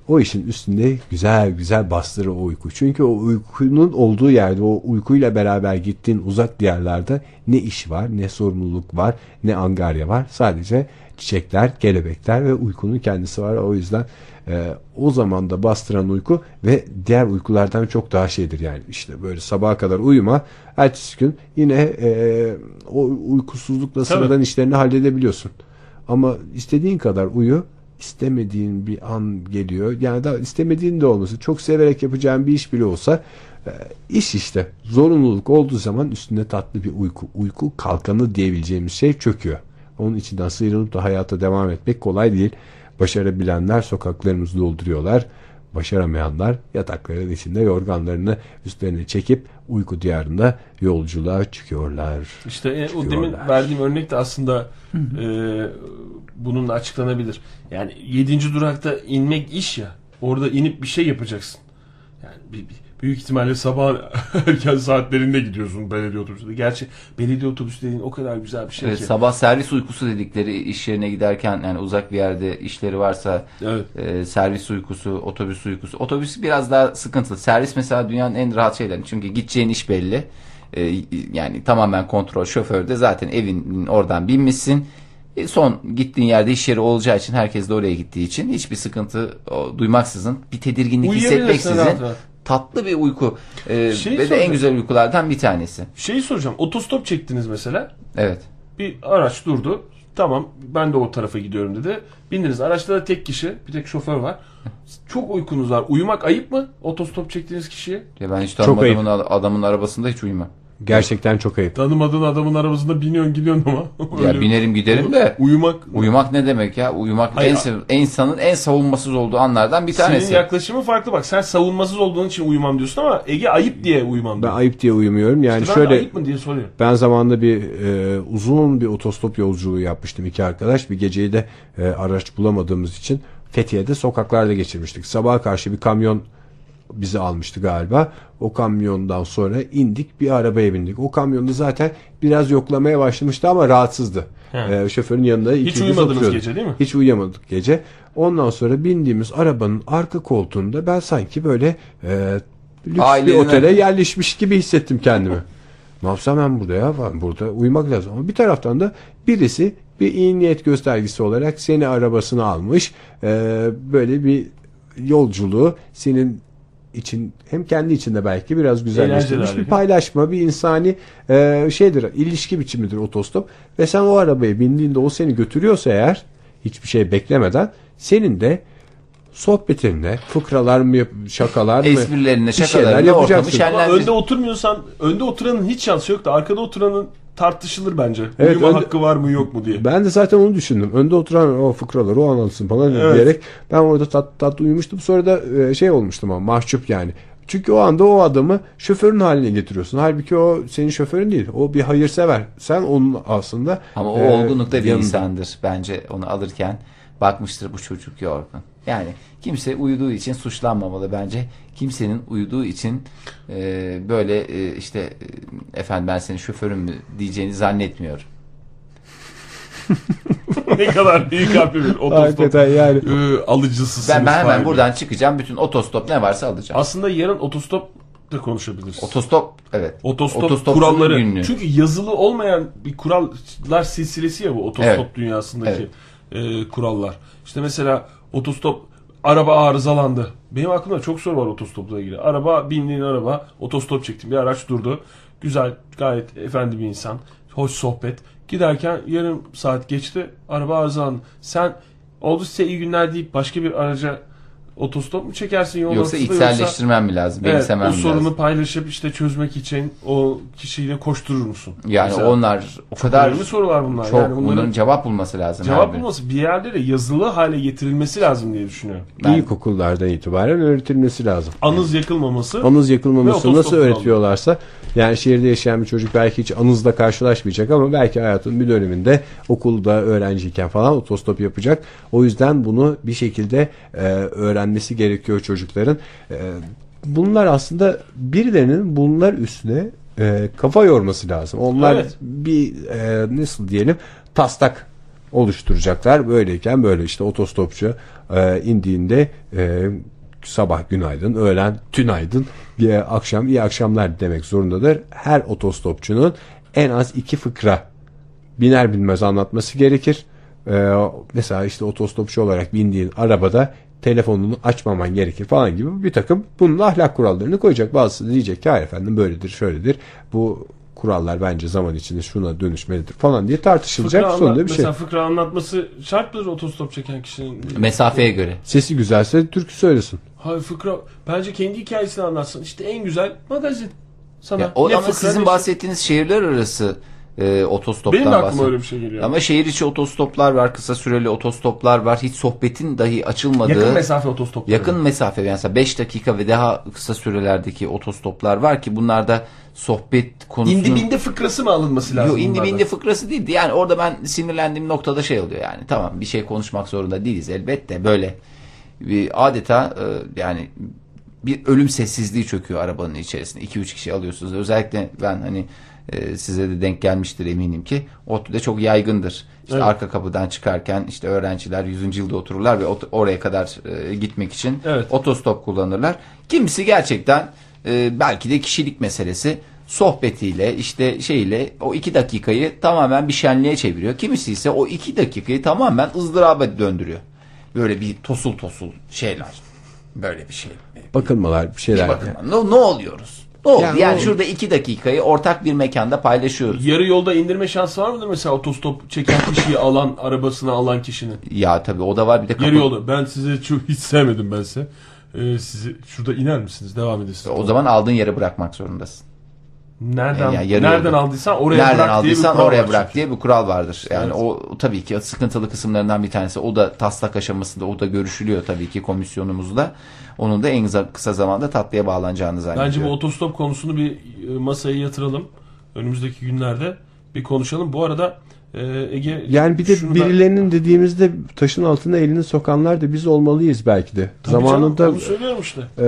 O işin üstünde güzel güzel bastırır o uyku. Çünkü o uykunun olduğu yerde o uykuyla beraber gittiğin uzak diyarlarda ne iş var, ne sorumluluk var, ne angarya var. Sadece çiçekler, kelebekler ve uykunun kendisi var. O yüzden e, o zaman da bastıran uyku ve diğer uykulardan çok daha şeydir yani işte böyle sabaha kadar uyuma ertesi gün yine e, o uykusuzlukla sıradan işlerini halledebiliyorsun ama istediğin kadar uyu istemediğin bir an geliyor. Yani da istemediğin de olması çok severek yapacağın bir iş bile olsa e, iş işte. Zorunluluk olduğu zaman üstünde tatlı bir uyku uyku kalkanı diyebileceğimiz şey çöküyor. Onun içinden sıyrılıp da hayata devam etmek kolay değil. Başarabilenler sokaklarımızı dolduruyorlar. Başaramayanlar yatakların içinde yorganlarını üstlerine çekip uyku diyarında yolculuğa çıkıyorlar. İşte e, o Çıkıyorlar. demin verdiğim örnek de aslında e, bununla açıklanabilir. Yani 7. durakta inmek iş ya. Orada inip bir şey yapacaksın. Yani bir, bir- büyük ihtimalle sabah erken saatlerinde gidiyorsun belediye otobüsünde. Gerçi belediye otobüsü dediğin o kadar güzel bir şey Evet, ki. sabah servis uykusu dedikleri iş yerine giderken yani uzak bir yerde işleri varsa Evet. e, servis uykusu, otobüs uykusu. Otobüs biraz daha sıkıntılı. Servis mesela dünyanın en rahat şeyleri. Çünkü gideceğin iş belli. E, yani tamamen kontrol şoförde zaten evin oradan binmişsin. E, son gittiğin yerde iş yeri olacağı için herkes de oraya gittiği için hiçbir sıkıntı o, duymaksızın bir tedirginlik hissetmeksizin rahat rahat. Tatlı bir uyku e, Şey ve de en güzel uykulardan bir tanesi. Şeyi soracağım. Otostop çektiniz mesela. Evet. Bir araç durdu. Tamam ben de o tarafa gidiyorum dedi. Bindiniz. Araçta da tek kişi. Bir tek şoför var. Çok uykunuz var. Uyumak ayıp mı? Otostop çektiğiniz kişiye. Ya ben hiç Çok ayıp. tanımadığım adamın arabasında hiç uyumam. Gerçekten çok ayıp. Tanımadığın adamın arabasında biniyorsun gidiyorsun ama. Ya binerim giderim de Uyumak. uyumak ne demek ya? Uyumak Hayır, en sev- insanın en savunmasız olduğu anlardan bir tanesi. Senin yaklaşımın farklı bak. Sen savunmasız olduğun için uyumam diyorsun ama Ege ayıp diye uyumam Ben diyor. ayıp diye uyumuyorum. Yani ben de şöyle ayıp mı diye soruyorum. ben zamanında bir e, uzun bir otostop yolculuğu yapmıştım iki arkadaş. Bir geceyi de e, araç bulamadığımız için Fethiye'de sokaklarda geçirmiştik. Sabaha karşı bir kamyon bizi almıştı galiba. O kamyondan sonra indik bir arabaya bindik. O kamyonda zaten biraz yoklamaya başlamıştı ama rahatsızdı. He. E, şoförün yanında Hiç uyumadınız oturuyorduk. gece değil mi? Hiç uyuyamadık gece. Ondan sonra bindiğimiz arabanın arka koltuğunda ben sanki böyle e, lüks bir Ailenin- otele yerleşmiş gibi hissettim kendimi. ne yapsam ben burada ya? Ben burada uyumak lazım. Ama bir taraftan da birisi bir iyi niyet göstergesi olarak seni arabasına almış. e, böyle bir yolculuğu senin için hem kendi içinde belki biraz güzelleştirmiş Eğlenceli bir paylaşma bir insani e, şeydir ilişki biçimidir otostop. Ve sen o arabaya bindiğinde o seni götürüyorsa eğer hiçbir şey beklemeden senin de sohbetinde fıkralar mı şakalar mı Esprilerine, şakalarına ortamı yapacaksın. Ama önde oturmuyorsan önde oturanın hiç şansı yok da arkada oturanın tartışılır bence. Evet, Uyuma önde- hakkı var mı yok mu diye. Ben de zaten onu düşündüm. Önde oturan o fıkraları o anlatsın falan Evet. diyerek ben orada tat tat uyumuştum. Sonra da e, şey olmuştum ama mahcup yani. Çünkü o anda o adamı şoförün haline getiriyorsun. Halbuki o senin şoförün değil. O bir hayırsever. Sen onun aslında Ama o e, olgunlukta bir yanında. insandır bence onu alırken bakmıştır bu çocuk yorgun. Yani kimse uyuduğu için suçlanmamalı bence. Kimsenin uyuduğu için e, böyle e, işte e, efendim ben senin şoförün mü diyeceğini zannetmiyorum. ne kadar iyi kalpli bir otostop Hakikaten yani. e, alıcısısınız. Ben, ben hemen buradan çıkacağım bütün otostop ne varsa alacağım. Aslında yarın otostop da konuşabiliriz. Otostop evet. Otostop Otostopçunun kuralları. günlüğü. Çünkü yazılı olmayan bir kurallar silsilesi ya bu otostop Evet. dünyasındaki e, kurallar. İşte mesela otostop araba arızalandı. Benim aklımda çok soru var otostopla ilgili. Araba bindiğin araba otostop çektim. Bir araç durdu. Güzel gayet efendi bir insan. Hoş sohbet. Giderken yarım saat geçti. Araba arızalandı. Sen oldu size iyi günler deyip başka bir araca otostop mu çekersin yol Yoksa ortasında yoksa- içselleştirmem mi lazım? Evet, o sorunu lazım? paylaşıp işte çözmek için o kişiyle koşturur musun? Yani Mesela onlar o kadar önemli sorular bunlar. çok yani bunların cevap bulması lazım. cevap abi. bulması bir yerlere yazılı hale getirilmesi lazım diye düşünüyorum. Ben- İlkokullardan itibaren öğretilmesi lazım. Anız yakılmaması. Anız yakılmaması nasıl öğretiyorlarsa yani şehirde yaşayan bir çocuk belki hiç anızla karşılaşmayacak ama belki hayatının bir döneminde okulda öğrenciyken falan otostop yapacak. O yüzden bunu bir şekilde e, öğrenmesi gerekiyor çocukların. E, bunlar aslında birilerinin bunlar üstüne e, kafa yorması lazım. Onlar Evet. bir e, nasıl diyelim taslak oluşturacaklar. Böyleyken böyle işte otostopçu e, indiğinde e, sabah günaydın, öğlen tünaydın, e, akşam iyi akşamlar demek zorundadır. Her otostopçunun en az iki fıkra biner binmez anlatması gerekir. Ee, mesela işte otostopçu olarak bindiğin arabada telefonunu açmaman gerekir falan gibi bir takım bunun ahlak kurallarını koyacak. Bazısı diyecek ki hayır efendim böyledir şöyledir. Bu kurallar bence zaman içinde şuna dönüşmelidir falan diye tartışılacak Fıkra sonunda anlat- bir şey. Mesela fıkra anlatması şart mıdır otostop çeken kişinin? Mesafeye göre. Sesi güzelse türkü söylesin. Hayır fıkra bence kendi hikayesini anlatsın. İşte en güzel magazin. Sana. Ya, o, ama fıkra, sizin ne- bahsettiğiniz şehirler arası e, otostoptan Benim aklıma bahsediyorum. öyle bir şey geliyor. Ama şehir içi otostoplar var, kısa süreli otostoplar var. Hiç sohbetin dahi açılmadığı Yakın mesafe otostop. yakın mesafe yani mesela 5 dakika ve daha kısa sürelerdeki otostoplar var ki bunlarda sohbet konusunu İndi bindi fıkrası mı alınması lazım? Yo, indi bunlardan? bindi fıkrası değildi. Yani orada ben sinirlendiğim noktada şey oluyor yani. Tamam bir şey konuşmak zorunda değiliz elbette böyle. Bir adeta e, yani bir ölüm sessizliği çöküyor arabanın içerisinde. 2-3 kişi alıyorsunuz. Özellikle ben hani e, size de denk gelmiştir eminim ki. ODTÜ'de çok yaygındır. İşte Evet. arka kapıdan çıkarken işte öğrenciler 100. yılda otururlar ve ot- oraya kadar e, gitmek için Evet. otostop kullanırlar. Kimisi gerçekten e, belki de kişilik meselesi sohbetiyle işte şeyle o iki dakikayı tamamen bir şenliğe çeviriyor. Kimisi ise o iki dakikayı tamamen ızdıraba döndürüyor. Böyle bir tosul tosul şeyler. Böyle bir şey. Bakılmalar bir Bir şeyler. bakın ne, ne oluyoruz? Oldu? Yani Yani, o- şurada iki dakikayı ortak bir mekanda paylaşıyoruz. Yarı yolda indirme şansı var mıdır mesela otostop çeken kişiyi alan arabasına alan kişinin? Ya tabii o da var bir de kapı. Yarı yolda. Ben size çok hiç sevmedim ben size. Ee, sizi şurada iner misiniz? Devam edin. O zaman aldığın yere bırakmak zorundasın. Nereden Yani yarı nereden aldıysan oraya Nereden bırak diye bir aldıysan kural oraya bırak diye bir kural vardır. Yani Evet. o tabii ki sıkıntılı kısımlarından bir tanesi. O da taslak aşamasında o da görüşülüyor tabii ki komisyonumuzda. Onun da en kısa zamanda tatlıya bağlanacağını zannediyorum. Bence bu otostop konusunu bir e, masaya yatıralım. Önümüzdeki günlerde bir konuşalım. Bu arada e, Ege Yani bir de ben- birilerinin dediğimizde taşın altına elini sokanlar da biz olmalıyız belki de. Tabii canım, Zamanında onu söylüyorum işte. e,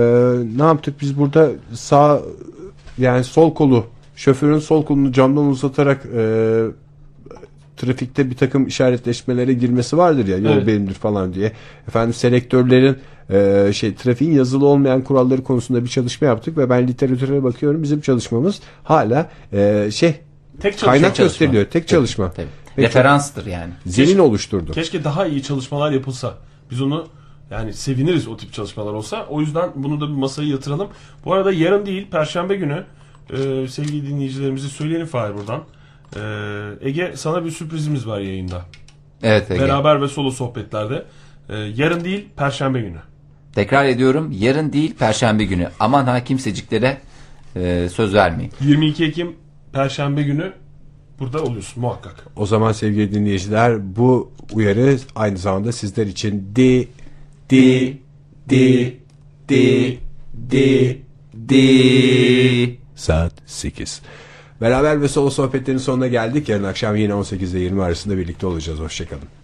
ne yaptık biz burada sağ yani sol kolu şoförün sol kolunu camdan uzatarak e, trafikte bir takım işaretleşmelere girmesi vardır ya yol Evet. benimdir falan diye. Efendim selektörlerin e, şey trafiğin yazılı olmayan kuralları konusunda bir çalışma yaptık ve ben literatüre bakıyorum bizim çalışmamız hala e, şey Tek çalışma. kaynak çalışma. gösteriliyor tek çalışma. Tabii. Referanstır yani. Zemin oluşturdu. Keşke daha iyi çalışmalar yapılsa. Biz onu yani seviniriz o tip çalışmalar olsa. O yüzden bunu da bir masaya yatıralım. Bu arada yarın değil Perşembe günü e, sevgili dinleyicilerimize söyleyelim Fahir buradan. E, Ege sana bir sürprizimiz var yayında. Evet Ege. Beraber ve solo sohbetlerde. E, yarın değil Perşembe günü. Tekrar ediyorum yarın değil perşembe günü. Aman ha kimseciklere e, söz vermeyin. 22 Ekim Perşembe günü burada oluyorsun muhakkak. O zaman sevgili dinleyiciler bu uyarı aynı zamanda sizler için di di di di di Di. saat 8. Beraber ve solo sohbetlerin sonuna geldik. Yarın akşam yine 18 ile 20 arasında birlikte olacağız. Hoşçakalın.